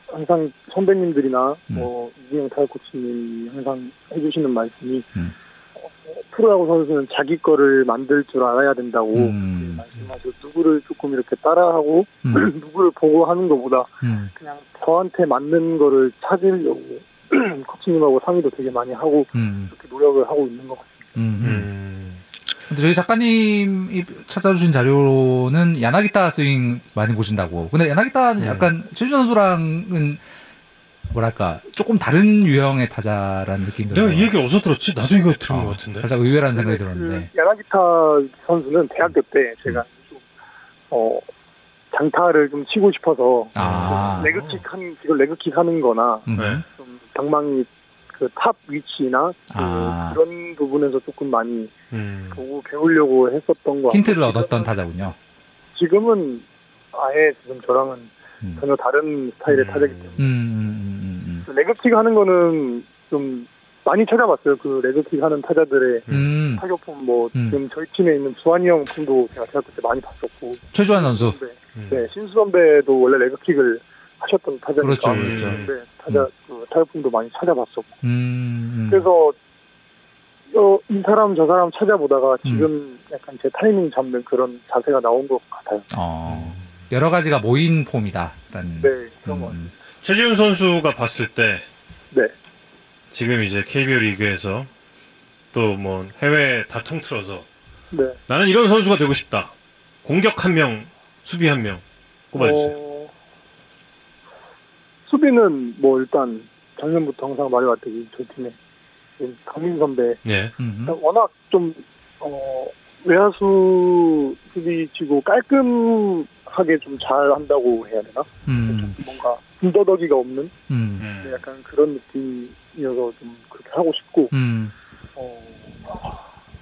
항상 선배님들이나, 음. 뭐, 이진영 타일 코치님이 항상 해주시는 말씀이, 음. 어, 프로야구 선수는 자기 거를 만들 줄 알아야 된다고 음. 말씀하셔서 누구를 조금 이렇게 따라하고 음. 누구를 보고 하는 것보다 음. 그냥 저한테 맞는 거를 찾으려고 코치님하고 상의도 되게 많이 하고 그렇게 노력을 하고 있는 것 같습니다. 근데 저희 작가님이 찾아주신 자료는 야나기타 스윙 많이 보신다고. 근데 야나기타는 네. 약간 최준 선수랑은 뭐랄까 조금 다른 유형의 타자라는 느낌이 들어요. 내가 이 얘기 어디서 들었지? 나도 이거 들은 어, 것 같은데. 살짝 의외라는 생각이 그 들었는데. 그 야나기타 선수는 대학교 때 제가 음. 어 장타를 좀 치고 싶어서 아. leg kick 한 이걸 leg kick 하는 거나 음. 좀 방망이 그 top 위치나 그 아. 그런 부분에서 조금 많이 음. 보고 배우려고 했었던 거 힌트를 얻었던 타자군요. 지금은 아예 지금 저랑은 음. 전혀 다른 스타일의 음. 타자기 때문에 음, 음, 음, 레그킥 하는 거는 좀 많이 찾아봤어요. 그 레그킥 하는 타자들의 타격폼 뭐 지금 저희 팀에 있는 주한이 형 팀도 제가 대학교 때 많이 봤었고 최주환 선수. 네, 신수 선배도 원래 레그킥을 하셨던 타자니까. 그렇죠, 그렇죠. 네, 타자 음. 그 타협품도 많이 찾아봤었고. 음, 음. 그래서 어, 이 사람 저 사람 찾아보다가 지금 음. 약간 제 타이밍 잡는 그런 자세가 나온 것 같아요. 어, 여러 가지가 모인 폼이다라는. 네, 그런 것 같아요. 최지훈 선수가 봤을 때. 네. 지금 이제 KBO 리그에서 또 뭐 해외 다 통틀어서 네. 나는 이런 선수가 되고 싶다. 공격 한 명, 수비 한 명 꼽아주세요. 어... 수비는 뭐 일단 작년부터 항상 말해왔듯이 저희 팀에 강민 선배 예. 워낙 좀 어, 외야수 수비치고 깔끔하게 좀 잘 한다고 해야 되나? 음. 음. 뭔가 군더더기가 없는 음. 네, 약간 그런 느낌이어서 좀 그렇게 하고 싶고 음. 어,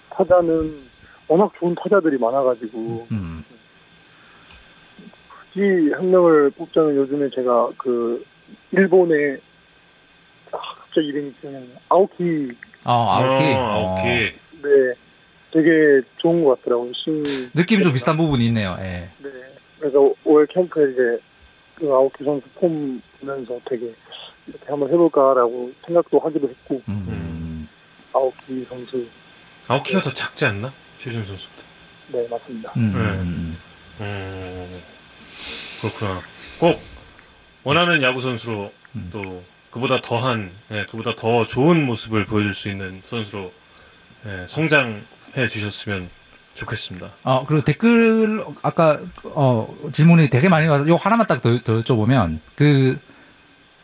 타자는 워낙 좋은 타자들이 많아가지고 음. 굳이 한 명을 뽑자면 요즘에 제가 그 일본의 아, 갑자기 이름이 그냥 아오키 어, 아오키. 어, 어. 아오키. 네 되게 좋은 것 같더라고요. 신 느낌이 좀 비슷한 부분이 있네요. 예. 네 그래서 올 캠프에 이제 그 아오키 선수 폼 보면서 되게 이렇게 한번 해볼까라고 생각도 하기도 했고 음. 아오키 선수 아오키가 더 작지 않나? 최준 선수보다. 네 맞습니다. 음. 네. 음. 음, 그렇구나. 꼭 원하는 야구 선수로 음. 또 그보다 더한, 예, 그보다 더 좋은 모습을 보여줄 수 있는 선수로 예, 성장해 주셨으면 좋겠습니다. 어, 그리고 댓글 아까 어, 질문이 되게 많이 와서 요 하나만 딱더 여쭤보면 그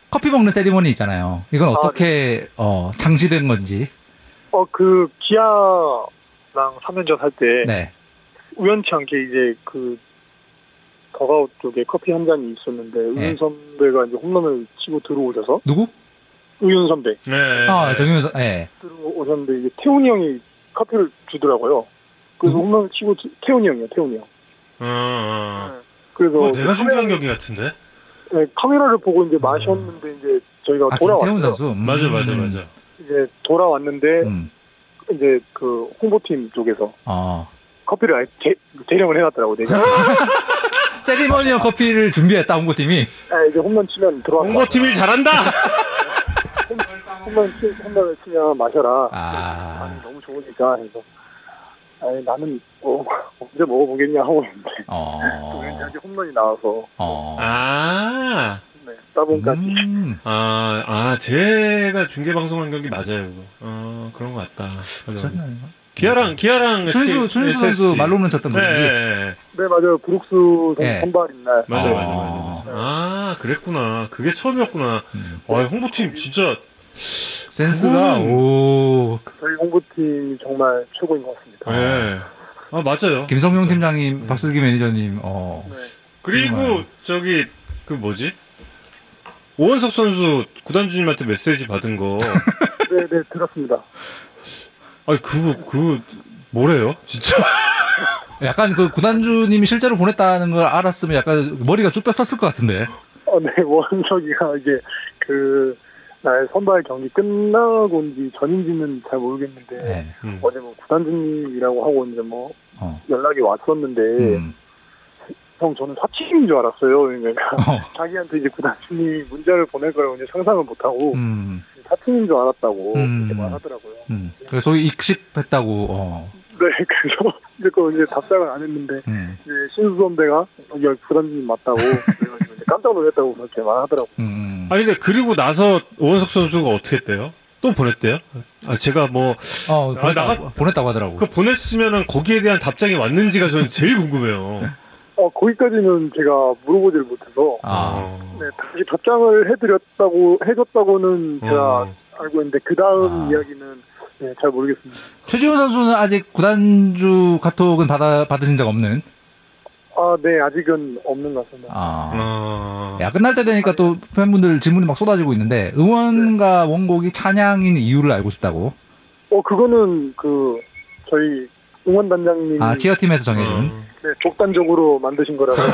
커피 먹는 세리머니 있잖아요. 이건 어떻게 어, 장시된 건지. 어그 기아랑 3년 전 할때 네. 우연치 않게 이제 그 더가웃 쪽에 커피 한 잔이 있었는데 네. 우윤 선배가 이제 홈런을 치고 들어오셔서 누구? 우윤 선배 네. 아, 정윤 선. 예. 들어오셨는데 이제 태훈이 형이 커피를 주더라고요. 그래서 누구? 홈런을 치고 주- 태훈이 형이요, 태훈이 형. 어, 어. 그래서 그거 내가 그 준비한 경기 같은데? 네, 카메라를 보고 이제 마셨는데 이제 저희가 아, 돌아왔어요. 김태훈 선수. 음. 맞아, 맞아, 맞아. 이제 돌아왔는데 음. 이제 그 홍보팀 쪽에서 어. 커피를 아예 대, 대령을 해놨더라고 내가. 세리머니어 커피를 준비했다 홍보팀이. 아, 이제 홈런 치면 들어와. 홍보팀이 잘한다! 홈런 치 홈런을 치면 마셔라. 아. 너무 좋으니까 해서. 아니 나는 어, 언제 먹어보겠냐 하고 있는데 어. 왠지 아직 홈런이 나와서 어. 아, 네, 따봉까지. 음. 아, 아, 제가 중계 방송한 경기 맞아요. 어, 그런 것 같다. 맞아, 맞아. 그랬나요? 기아랑, 기아랑 춘수 춘수 선수 말로는 쳤던 네, 분이. 네, 네. 네 맞아요. 브룩스 선수 예. 선발인 날. 맞아, 아. 맞아, 맞아, 맞아. 아, 그랬구나. 그게 처음이었구나. 음. 아, 홍보팀 진짜 센스가 그거는- 오. 저희 홍보팀이 정말 최고인 것 같습니다. 네. 아 맞아요. 김성용 팀장님, 박슬기 매니저님, 어. 네. 그리고 정말. 저기 그 뭐지? 오원석 선수 구단주님한테 메시지 받은 거. 네, 네 들었습니다. 아니 그거 그 뭐래요? 진짜. 약간 그 구단주님이 실제로 보냈다는 걸 알았으면 약간 머리가 쭉 뺐었을 것 같은데. 어, 네 원석이가 이제 그날 선발 경기 끝나고 인지 전인지는 잘 모르겠는데 네. 음. 어제 뭐 구단주님이라고 하고 이제 뭐 어. 연락이 왔었는데 음. 형 저는 사칭인 줄 알았어요. 그러니까 어. 자기한테 이제 구단주님이 문자를 보낼 거라고 이제 상상을 못하고 음. 사칭인 줄 알았다고 음. 이렇게 말하더라고요. 음. 그래서 소위 익십했다고. 어. 네, 그래서 이제 그 이제 답장을 안 했는데 음. 이제 신수 선배가 여기 구단주님 맞다고 그래가지고 이제 깜짝 놀랐다고 그렇게 말하더라고요. 음. 아니 근데 그리고 나서 오원석 선수가 어떻게 했대요? 또 보냈대요? 아 제가 뭐 어, 아, 보냈다, 나가- 보냈다고 하더라고. 그 보냈으면은 거기에 대한 답장이 왔는지가 저는 제일 궁금해요. 어 거기까지는 제가 물어보지를 못해서 아. 어. 네, 다시 답장을 해드렸다고 해줬다고는 제가 어. 알고 있는데 그 다음 아. 이야기는 네, 잘 모르겠습니다. 최지훈 선수는 아직 구단주 카톡은 받아 받으신 적 없는. 아, 네, 아직은 없는 것 같습니다. 아. 어. 야 끝날 때 되니까 또 팬분들 질문이 막 쏟아지고 있는데 응원과 원곡이 찬양인 이유를 알고 싶다고. 어, 그거는 그 저희 응원단장님이 아 치어팀에서 정해준. 어. 네, 독단적으로 만드신 거라서.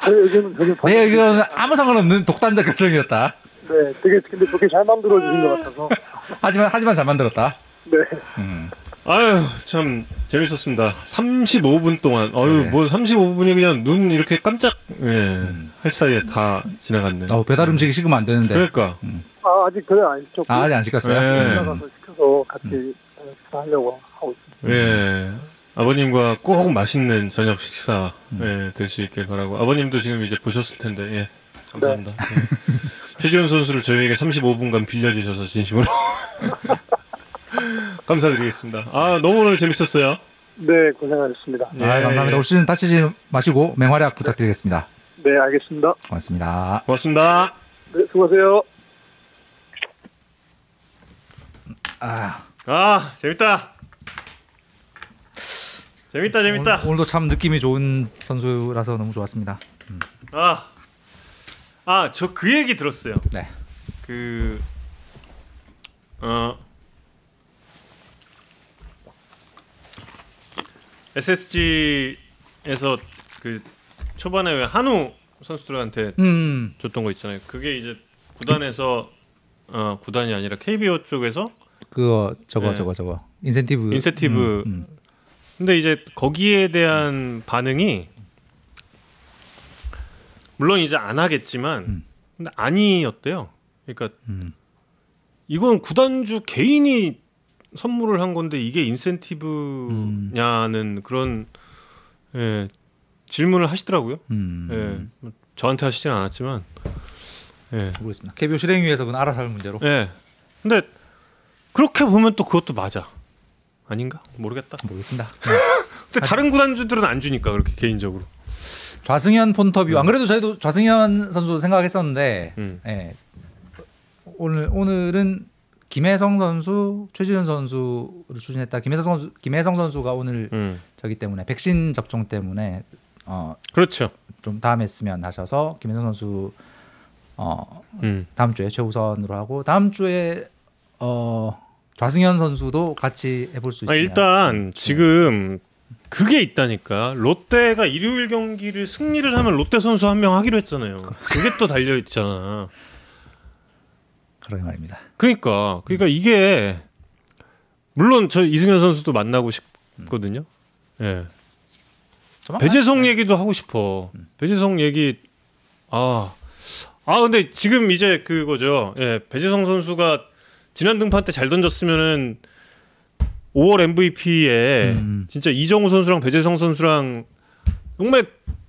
제 의견은 전혀 내 의견은 아무 상관없는 독단적 결정이었다. 네, 되게 근데 그렇게 잘 만들어 주신 것 같아서. 하지만 하지만 잘 만들었다. 네. 음. 아유 참 재밌었습니다. 35분 동안 아유 네. 뭐 35분이 그냥 눈 이렇게 깜짝 예, 음. 할 사이에 다 지나갔네. 어, 배달 음식이 식으면 안 되는데. 그러니까 아, 아직 그래 안 시켰고. 아 아직 안 시켰어요. 네. 올라가서 시켜서 같이 식사 하려고 하고 있습니다. 예 아버님과 꼭 맛있는 저녁 식사 음. 예, 될수 있길 바라고 아버님도 지금 이제 보셨을 텐데 예 감사합니다. 예. 최지훈 선수를 저희에게 35분간 빌려주셔서 진심으로 감사드리겠습니다. 아 너무 오늘 재밌었어요. 네, 고생하셨습니다. 예. 아, 감사합니다. 올 시즌 다치지 마시고 맹활약 부탁드리겠습니다. 네, 알겠습니다. 고맙습니다. 고맙습니다. 네, 수고하세요. 아, 아 재밌다. 재밌다 재밌다. 오늘, 오늘 도 참 느낌이 좋은 선수라서 너무 좋았습니다. 아 아, 저 그 얘기 들었어요. 네. 그 어. SSG에서 그 초반에 왜 한우 선수들한테 음. 줬던 거 있잖아요. 그게 이제 구단에서 어 구단이 아니라 KBO 쪽에서 그거 저거 네. 저거 저거 인센티브 인센티브. 음, 음. 근데 이제 거기에 대한 반응이 물론 이제 안 하겠지만 음. 근데 아니었대요. 그러니까 음. 이건 구단주 개인이 선물을 한 건데 이게 인센티브냐는 그런 예, 질문을 하시더라고요. 음. 예, 뭐 저한테 하시진 않았지만 예, 모르겠습니다. KBO 실행위에서 그건 알아서 할 문제로. 예. 근데 그렇게 보면 또 그것도 맞아. 아닌가? 모르겠다. 모르겠습니다. 근데 다른 구단주들은 안 주니까 그렇게 개인적으로. 좌승현 폰터뷰 안 그래도 저희도 좌승현 선수 생각했었는데 음. 예. 오늘 오늘은 김혜성 선수, 최지현 선수를 추진했다. 김혜성 선수, 김혜성 선수가 오늘 음. 저기 때문에 백신 접종 때문에 어, 그렇죠. 좀 다음 했으면 하셔서 김혜성 선수 어, 음. 다음 주에 최우선으로 하고 다음 주에 어, 좌승현 선수도 같이 해볼 수 아, 있으면 일단 지금 그게 있다니까. 롯데가 일요일 경기를 승리를 하면 롯데 선수 한 명 하기로 했잖아요. 그게 또 달려 있잖아. 그런 말입니다. 그러니까 그러니까 이게 물론 저 이승현 선수도 만나고 싶거든요. 예. 조만간 배재성 얘기도 하고 싶어. 배재성 얘기 아. 아 근데 지금 이제 그거죠. 예. 배재성 선수가 지난 등판 때 잘 던졌으면은 5월 MVP에 음. 진짜 이정우 선수랑 배재성 선수랑 정말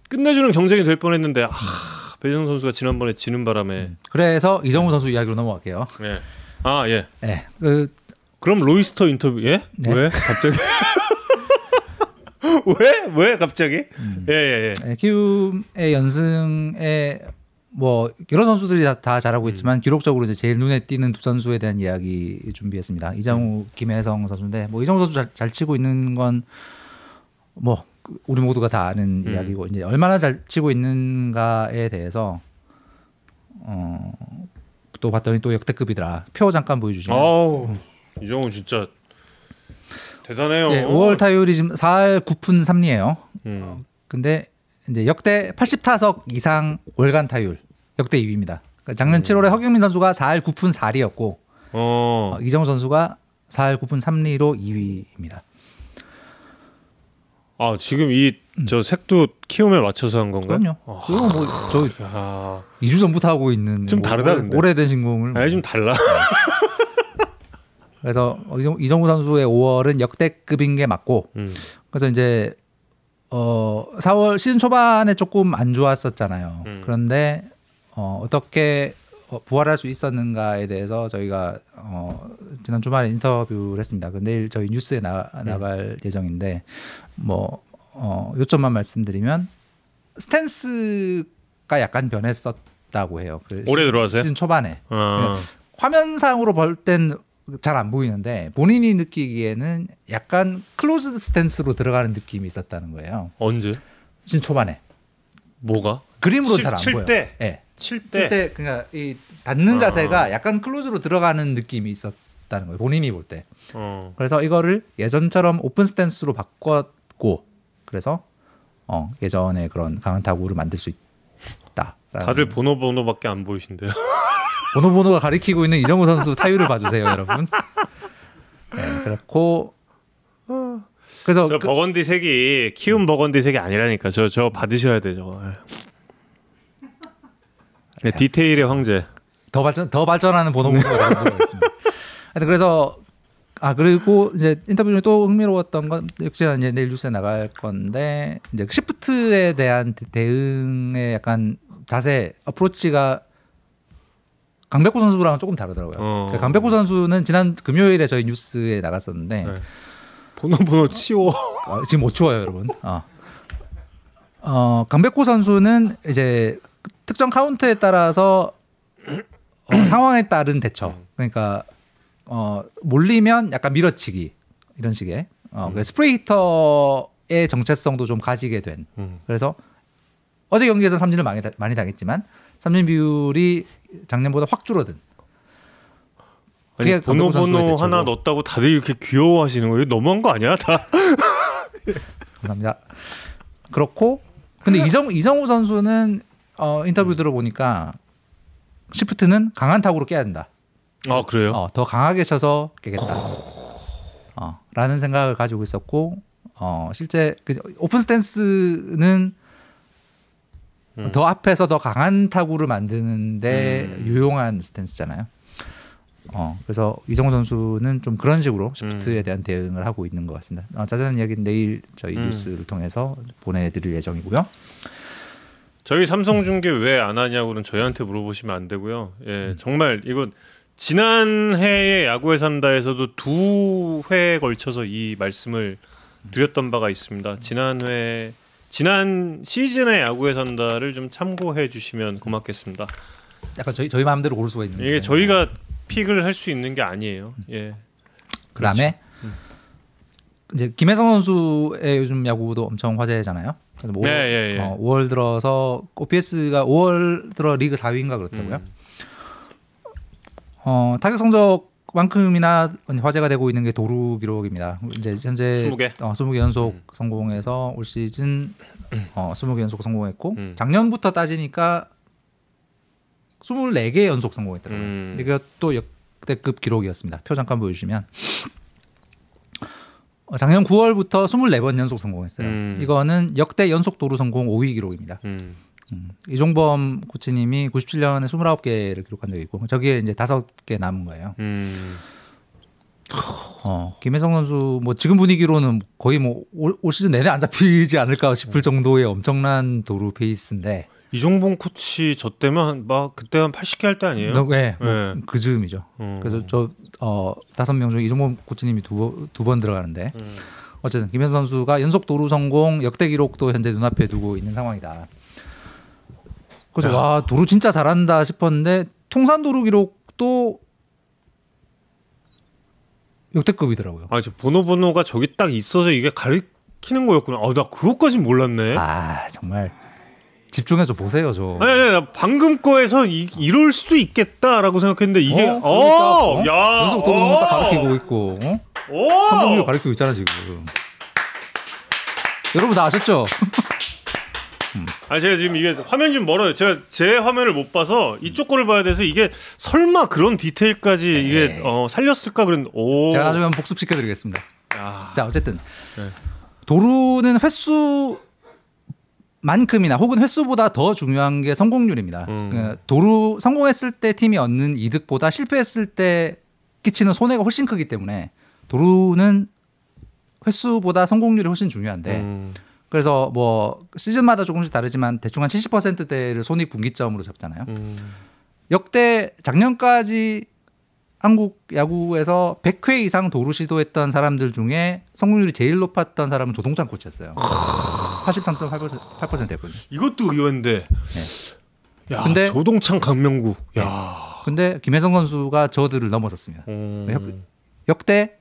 끝내주는 경쟁이 될 뻔했는데 아, 배재성 선수가 지난번에 지는 바람에 그래서 이정우 선수 이야기로 넘어갈게요. 예. 아, 예. 예. 그 그럼 로이스터 인터뷰 예? 네. 왜 갑자기? 왜? 왜 갑자기? 음. 예, 예, 예. 예, 키움의 연승에 뭐 여러 선수들이 다, 다 잘하고 있지만 기록적으로 이제 제일 눈에 띄는 두 선수에 대한 이야기 준비했습니다. 이정우, 김혜성 선수인데 뭐 이정우 선수 잘, 잘 치고 있는 건 뭐 우리 모두가 다 아는 음. 이야기고 이제 얼마나 잘 치고 있는가에 대해서 어, 또 봤더니 또 역대급이더라. 표 잠깐 보여주시면. 아우 이정우 진짜 대단해요. 네, 5월 타율이 지금 4할 9푼 3리예요. 음. 근데 이제 역대 80타석 이상 월간 타율 역대 2위입니다. 그러니까 작년 7월에 허경민 선수가 4할 9푼 4리였고 어. 어, 이정우 선수가 4할 9푼 3리로 2위입니다. 아 지금 이 저 색도 키움에 맞춰서 한 건가요? 음. 그럼요. 아, 그거 뭐저 아, 2주 전부터 하고 있는 좀 뭐 다르다, 근데. 오래된 신공을 아니 좀 달라. 그래서 어, 이정- 이정우 선수의 5월은 역대급인 게 맞고 음. 그래서 이제 어 4월 시즌 초반에 조금 안 좋았었잖아요. 음. 그런데 어 어떻게 어, 부활할 수 있었는가에 대해서 저희가 어 지난 주말에 인터뷰를 했습니다. 그 내일 저희 뉴스에 나, 음. 나갈 예정인데 뭐 어, 요점만 말씀드리면 스탠스가 약간 변했었다고 해요. 그 올해 시- 들어와서요? 시즌 초반에 아, 화면상으로 볼 땐 잘 안 보이는데 본인이 느끼기에는 약간 클로즈드 스탠스로 들어가는 느낌이 있었다는 거예요. 언제? 시즌 초반에 뭐가? 그림으로 칠- 잘안칠 보여. 때? 예. 칠 때. 칠때 그러니까 이 닿는 아. 자세가 약간 close로 들어가는 느낌이 있었다는 거예요. 본인이 볼 때. 어. 그래서 이거를 예전처럼 오픈 스탠스로 바꿨고 그래서 어, 예전에 그런 강한 타구를 만들 수 있다. 다들 번호 번호밖에 안 보이신데요. 번호가 가리키고 있는 이정후 선수 타율을 봐주세요, 여러분. 네, 그렇고 그래서 저 그- 버건디 색이 키움 버건디 색이 아니라니까. 저 저 받으셔야 돼 저거. 네, 디테일의 황제. 더 발전 더 발전하는 번호 번호가 있습니다. 하여튼 그래서 아 그리고 이제 인터뷰 중에 또 흥미로웠던 건 역시나 이제 내일 뉴스에 나갈 건데 이제 시프트에 대한 대- 대응의 약간 자세 어프로치가 강백호 선수랑 조금 다르더라고요. 어. 그 강백호 선수는 지난 금요일에 저희 뉴스에 나갔었는데 네. 번호 번호 치워. 어, 지금 못 추워요, 여러분. 어. 어, 강백호 선수는 이제 특정 카운트에 따라서 어, 상황에 따른 대처. 그러니까 어, 몰리면 약간 밀어치기 이런 식의 어, 그 스프레이 히터의 정체성도 좀 가지게 된. 음. 그래서 어제 경기에서 삼진을 많이, 다- 많이 당했지만 삼진 비율이 작년보다 확 줄어든. 아니 번호 번호 하나 넣었다고 다들 이렇게 귀여워하시는 거예요? 너무한 거 아니야? 다. 감사합니다. 그렇고 근데 이정 이정후 선수는 어, 인터뷰 들어보니까 시프트는 강한 타구로 깨야 된다. 아 그래요? 어, 더 강하게 쳐서 깨겠다. 어, 라는 생각을 가지고 있었고 어, 실제 그 오픈 스탠스는 음. 더 앞에서 더 강한 타구를 만드는데 음. 유용한 스탠스잖아요. 어, 그래서 이정우 선수는 좀 그런 식으로 시프트에 음. 대한 대응을 하고 있는 것 같습니다. 어, 자세한 이야기는 내일 저희 음. 뉴스를 통해서 보내드릴 예정이고요. 저희 삼성 중계 왜 안 하냐고는 저희한테 물어보시면 안 되고요. 예, 음. 정말 이건 지난 해에 야구에 산다에서도 두 회에 걸쳐서 이 말씀을 드렸던 바가 있습니다. 지난 회 지난 시즌의 야구에 산다를 좀 참고해 주시면 고맙겠습니다. 약간 저희 저희 마음대로 고를 수가 있는 이게 저희가 픽을 할 수 있는 게 아니에요. 예. 그다음에 그렇죠. 음. 이제 김혜성 선수의 요즘 야구도 엄청 화제잖아요. 그래서 뭐 네, 예, 예. 어, 5월 들어서 OPS가 5월 들어 리그 4위인가 그렇다고요. 음. 어, 타격 성적 만큼이나 화제가 되고 있는 게 도루 기록입니다. 이제 현재 20개, 어, 20개 연속 음. 성공해서 올 시즌 어, 20개 연속 성공했고 음. 작년부터 따지니까 24개 연속 성공했더라고요. 음. 이것도 역대급 기록이었습니다. 표 잠깐 보여주시면 어, 작년 9월부터 24번 연속 성공했어요. 음. 이거는 역대 연속 도루 성공 5위 기록입니다. 음. 음. 이종범 코치님이 97년에 29개를 기록한 적이 있고 저기에 이제 5개 남은 거예요. 음. 어, 김혜성 선수 뭐 지금 분위기로는 거의 뭐올 시즌 내내 안 잡히지 않을까 싶을 정도의 엄청난 도루 페이스인데 이종범 코치 저 때면 막 그때 한 80개 할 때 아니에요? 네, 네. 뭐그 즈음이죠. 음. 그래서 저 어, 다섯 명 중에 이종범 코치님이 두두 번 들어가는데 음. 어쨌든 김현 선수가 연속 도루 성공 역대 기록도 현재 눈앞에 두고 있는 상황이다. 그래서 야. 와 도루 진짜 잘한다 싶었는데 통산 도루 기록도 역대급이더라고요. 아, 저 번호 번호가 저기 딱 있어서 이게 가리키는 거였구나. 아, 나 그것까진 몰랐네. 아, 정말 집중해서 보세요, 저. 아니, 아니, 아니 방금 거에서 이, 이럴 수도 있겠다라고 생각했는데 이게 어, 어, 어? 야, 연속 도루는 딱 가르치고 있고, 어? 성공률 가르치고 있잖아 지금. 여러분 다 아셨죠? 음. 아 제가 지금 이게 화면 좀 멀어요. 제가 제 화면을 못 봐서 이쪽 거를 봐야 돼서 이게 설마 그런 디테일까지 네. 이게 어, 살렸을까 그런. 오. 제가 나중에 복습 시켜드리겠습니다. 자 어쨌든 네. 도루는 횟수 만큼이나 혹은 횟수보다 더 중요한 게 성공률입니다. 음. 그 도루 성공했을 때 팀이 얻는 이득보다 실패했을 때 끼치는 손해가 훨씬 크기 때문에 도루는 횟수보다 성공률이 훨씬 중요한데 음. 그래서 뭐 시즌마다 조금씩 다르지만 대충 한 70%대를 손익 분기점으로 잡잖아요. 음. 역대 작년까지 한국 야구에서 100회 이상 도루 시도했던 사람들 중에 성공률이 제일 높았던 사람은 조동찬 코치였어요. 83.8%였거든요. 이것도 의외인데. 네. 야, 근데 조동찬 강명구. 야. 네. 근데 김혜성 선수가 저들을 넘어섰습니다. 음. 역, 역대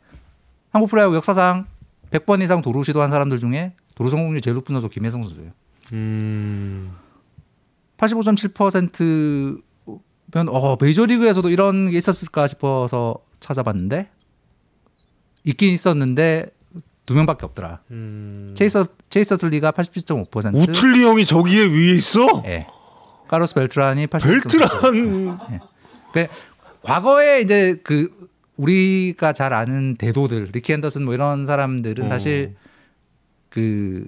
한국 프로야구 역사상 100번 이상 도루 시도한 사람들 중에 도루 성공률이 제일 높은 선수 김혜성 선수예요. 음. 85.7%면 어, 메이저리그에서도 이런 게 있었을까 싶어서 찾아봤는데 있긴 있었는데 두 명밖에 없더라. 음... 체이서 체이서 틀리가 87.5%. 우틀리 형이 저기에 위에 있어? 예. 카를로스 벨트란이 8 벨트란. 예. 그 과거에 이제 그 우리가 잘 아는 대도들 리키 헨더슨 뭐 이런 사람들은 어. 사실 그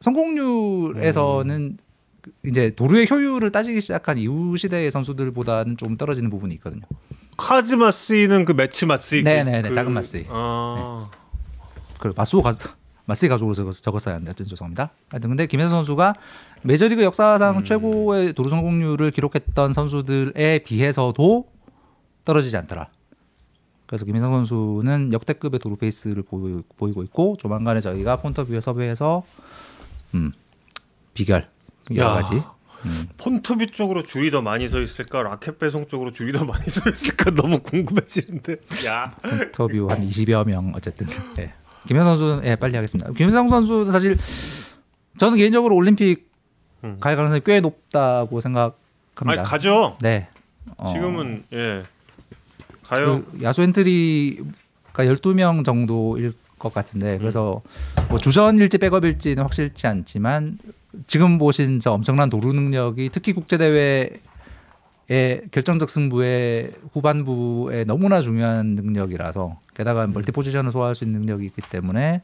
성공률에서는 음. 이제 도루의 효율을 따지기 시작한 이후 시대의 선수들보다는 좀 떨어지는 부분이 있거든요. 카즈 마쓰이는 그 매치 마쓰이 네네네 그, 작은 마쓰이. 아. 네. 그 마스오 가 마쓰이 가족으로 적었어야 하는데 죄송합니다. 하여튼 근데 김혜성 선수가 메이저리그 역사상 음. 최고의 도루 성공률을 기록했던 선수들에 비해서도 떨어지지 않더라. 그래서 김혜성 선수는 역대급의 도루 페이스를 보이고 있고 조만간에 저희가 폰터뷰에 섭외해서 음, 비결 여러 가지 음. 폰터뷰 쪽으로 줄이 더 많이 서 있을까 라켓 배송 쪽으로 줄이 더 많이 서 있을까 너무 궁금해지는데 야 폰터뷰 한 20여 명 어쨌든 네. 김혜성 선수는 예, 빨리 하겠습니다. 김혜성 선수는 사실 저는 개인적으로 올림픽 음. 갈 가능성이 꽤 높다고 생각을 합니다. 아니, 가죠. 네. 어, 지금은 예. 가요. 그 야수 엔트리가 12명 정도일 것 같은데 음. 그래서 뭐 주전일지 백업일지는 확실치 않지만 지금 보신 저 엄청난 도루 능력이 특히 국제 대회의 결정적 승부의 후반부에 너무나 중요한 능력이라서 게다가 멀티 포지션을 소화할 수 있는 능력이 있기 때문에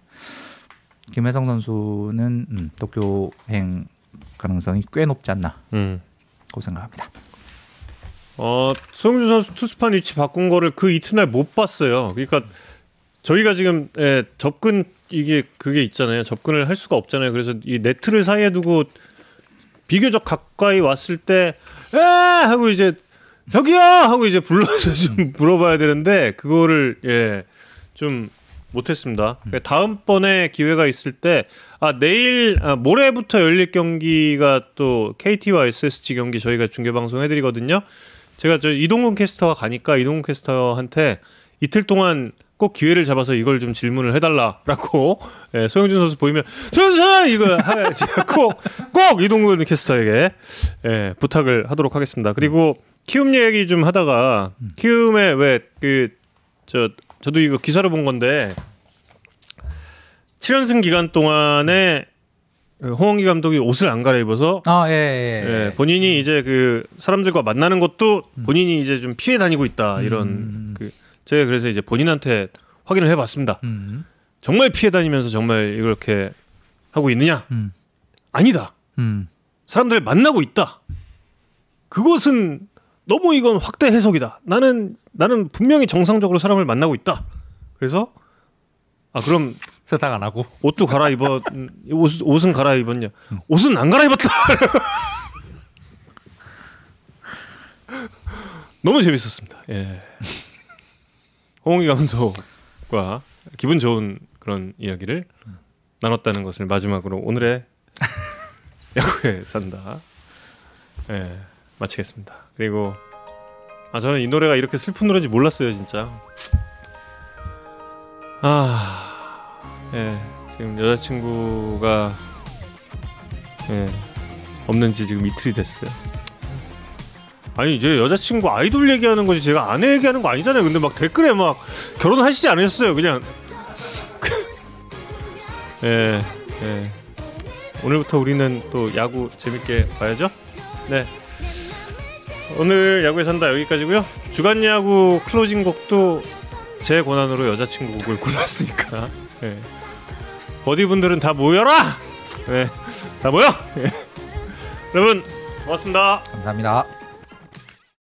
김혜성 선수는 음, 도쿄행 가능성이 꽤 높지 않나 음. 고 생각합니다. 어, 송준 선수 투스판 위치 바꾼 거를 그 이튿날 못 봤어요. 그러니까 저희가 지금 예, 접근 이게 그게 있잖아요. 접근을 할 수가 없잖아요. 그래서 이 네트를 사이에 두고 비교적 가까이 왔을 때 에! 하고 이제 저기요 하고 이제 불러서 좀 물어봐야 되는데 그거를 예, 좀 못했습니다. 그러니까 다음번에 기회가 있을 때 아 내일 아, 모레부터 열릴 경기가 또 KT와 SSG 경기 저희가 중계 방송 해드리거든요. 제가 저 이동훈 캐스터가 가니까 이동훈 캐스터한테 이틀 동안 꼭 기회를 잡아서 이걸 좀 질문을 해달라라고 예, 소영준 선수 보이면 선수 이거 꼭꼭 이동훈 캐스터에게 예, 부탁을 하도록 하겠습니다. 그리고 키움 얘기 좀 하다가 키움에 왜 그 저 저도 이거 기사로 본 건데 7연승 기간 동안에 홍원기 감독이 옷을 안 갈아입어서 아, 예, 예. 예, 본인이 이제 그 사람들과 만나는 것도 본인이 이제 좀 피해 다니고 있다 이런 음. 그 제가 그래서 이제 본인한테 확인을 해봤습니다. 음. 정말 피해 다니면서 정말 이렇게 하고 있느냐? 음. 아니다. 음. 사람들 만나고 있다. 그것은 너무 이건 확대 해석이다. 나는 나는 분명히 정상적으로 사람을 만나고 있다. 그래서 아 그럼 세탁 안 하고. 옷도 갈아입어 옷, 옷은 갈아입었냐? 옷은 안 갈아입었다. 너무 재밌었습니다. 예. 홍기 감독과 기분 좋은 그런 이야기를 나눴다는 것을 마지막으로 오늘의 야구에 산다. 예, 마치겠습니다. 그리고 아 저는 이 노래가 이렇게 슬픈 노래인지 몰랐어요, 진짜. 아, 예, 지금 여자친구가 예, 없는지 지금 이틀이 됐어요. 아니 이제 여자친구 아이돌 얘기하는 거지 제가 아내 얘기하는 거 아니잖아요. 근데 막 댓글에 막 결혼하시지 않으셨어요. 그냥 예, 예. 오늘부터 우리는 또 야구 재밌게 봐야죠. 네. 오늘 야구에 산다 여기까지고요. 주간 야구 클로징 곡도 제 권한으로 여자친구 곡을 골랐으니까. 예. 버디분들은 다 모여라. 네, 다 모여. 예. 여러분 고맙습니다. 감사합니다.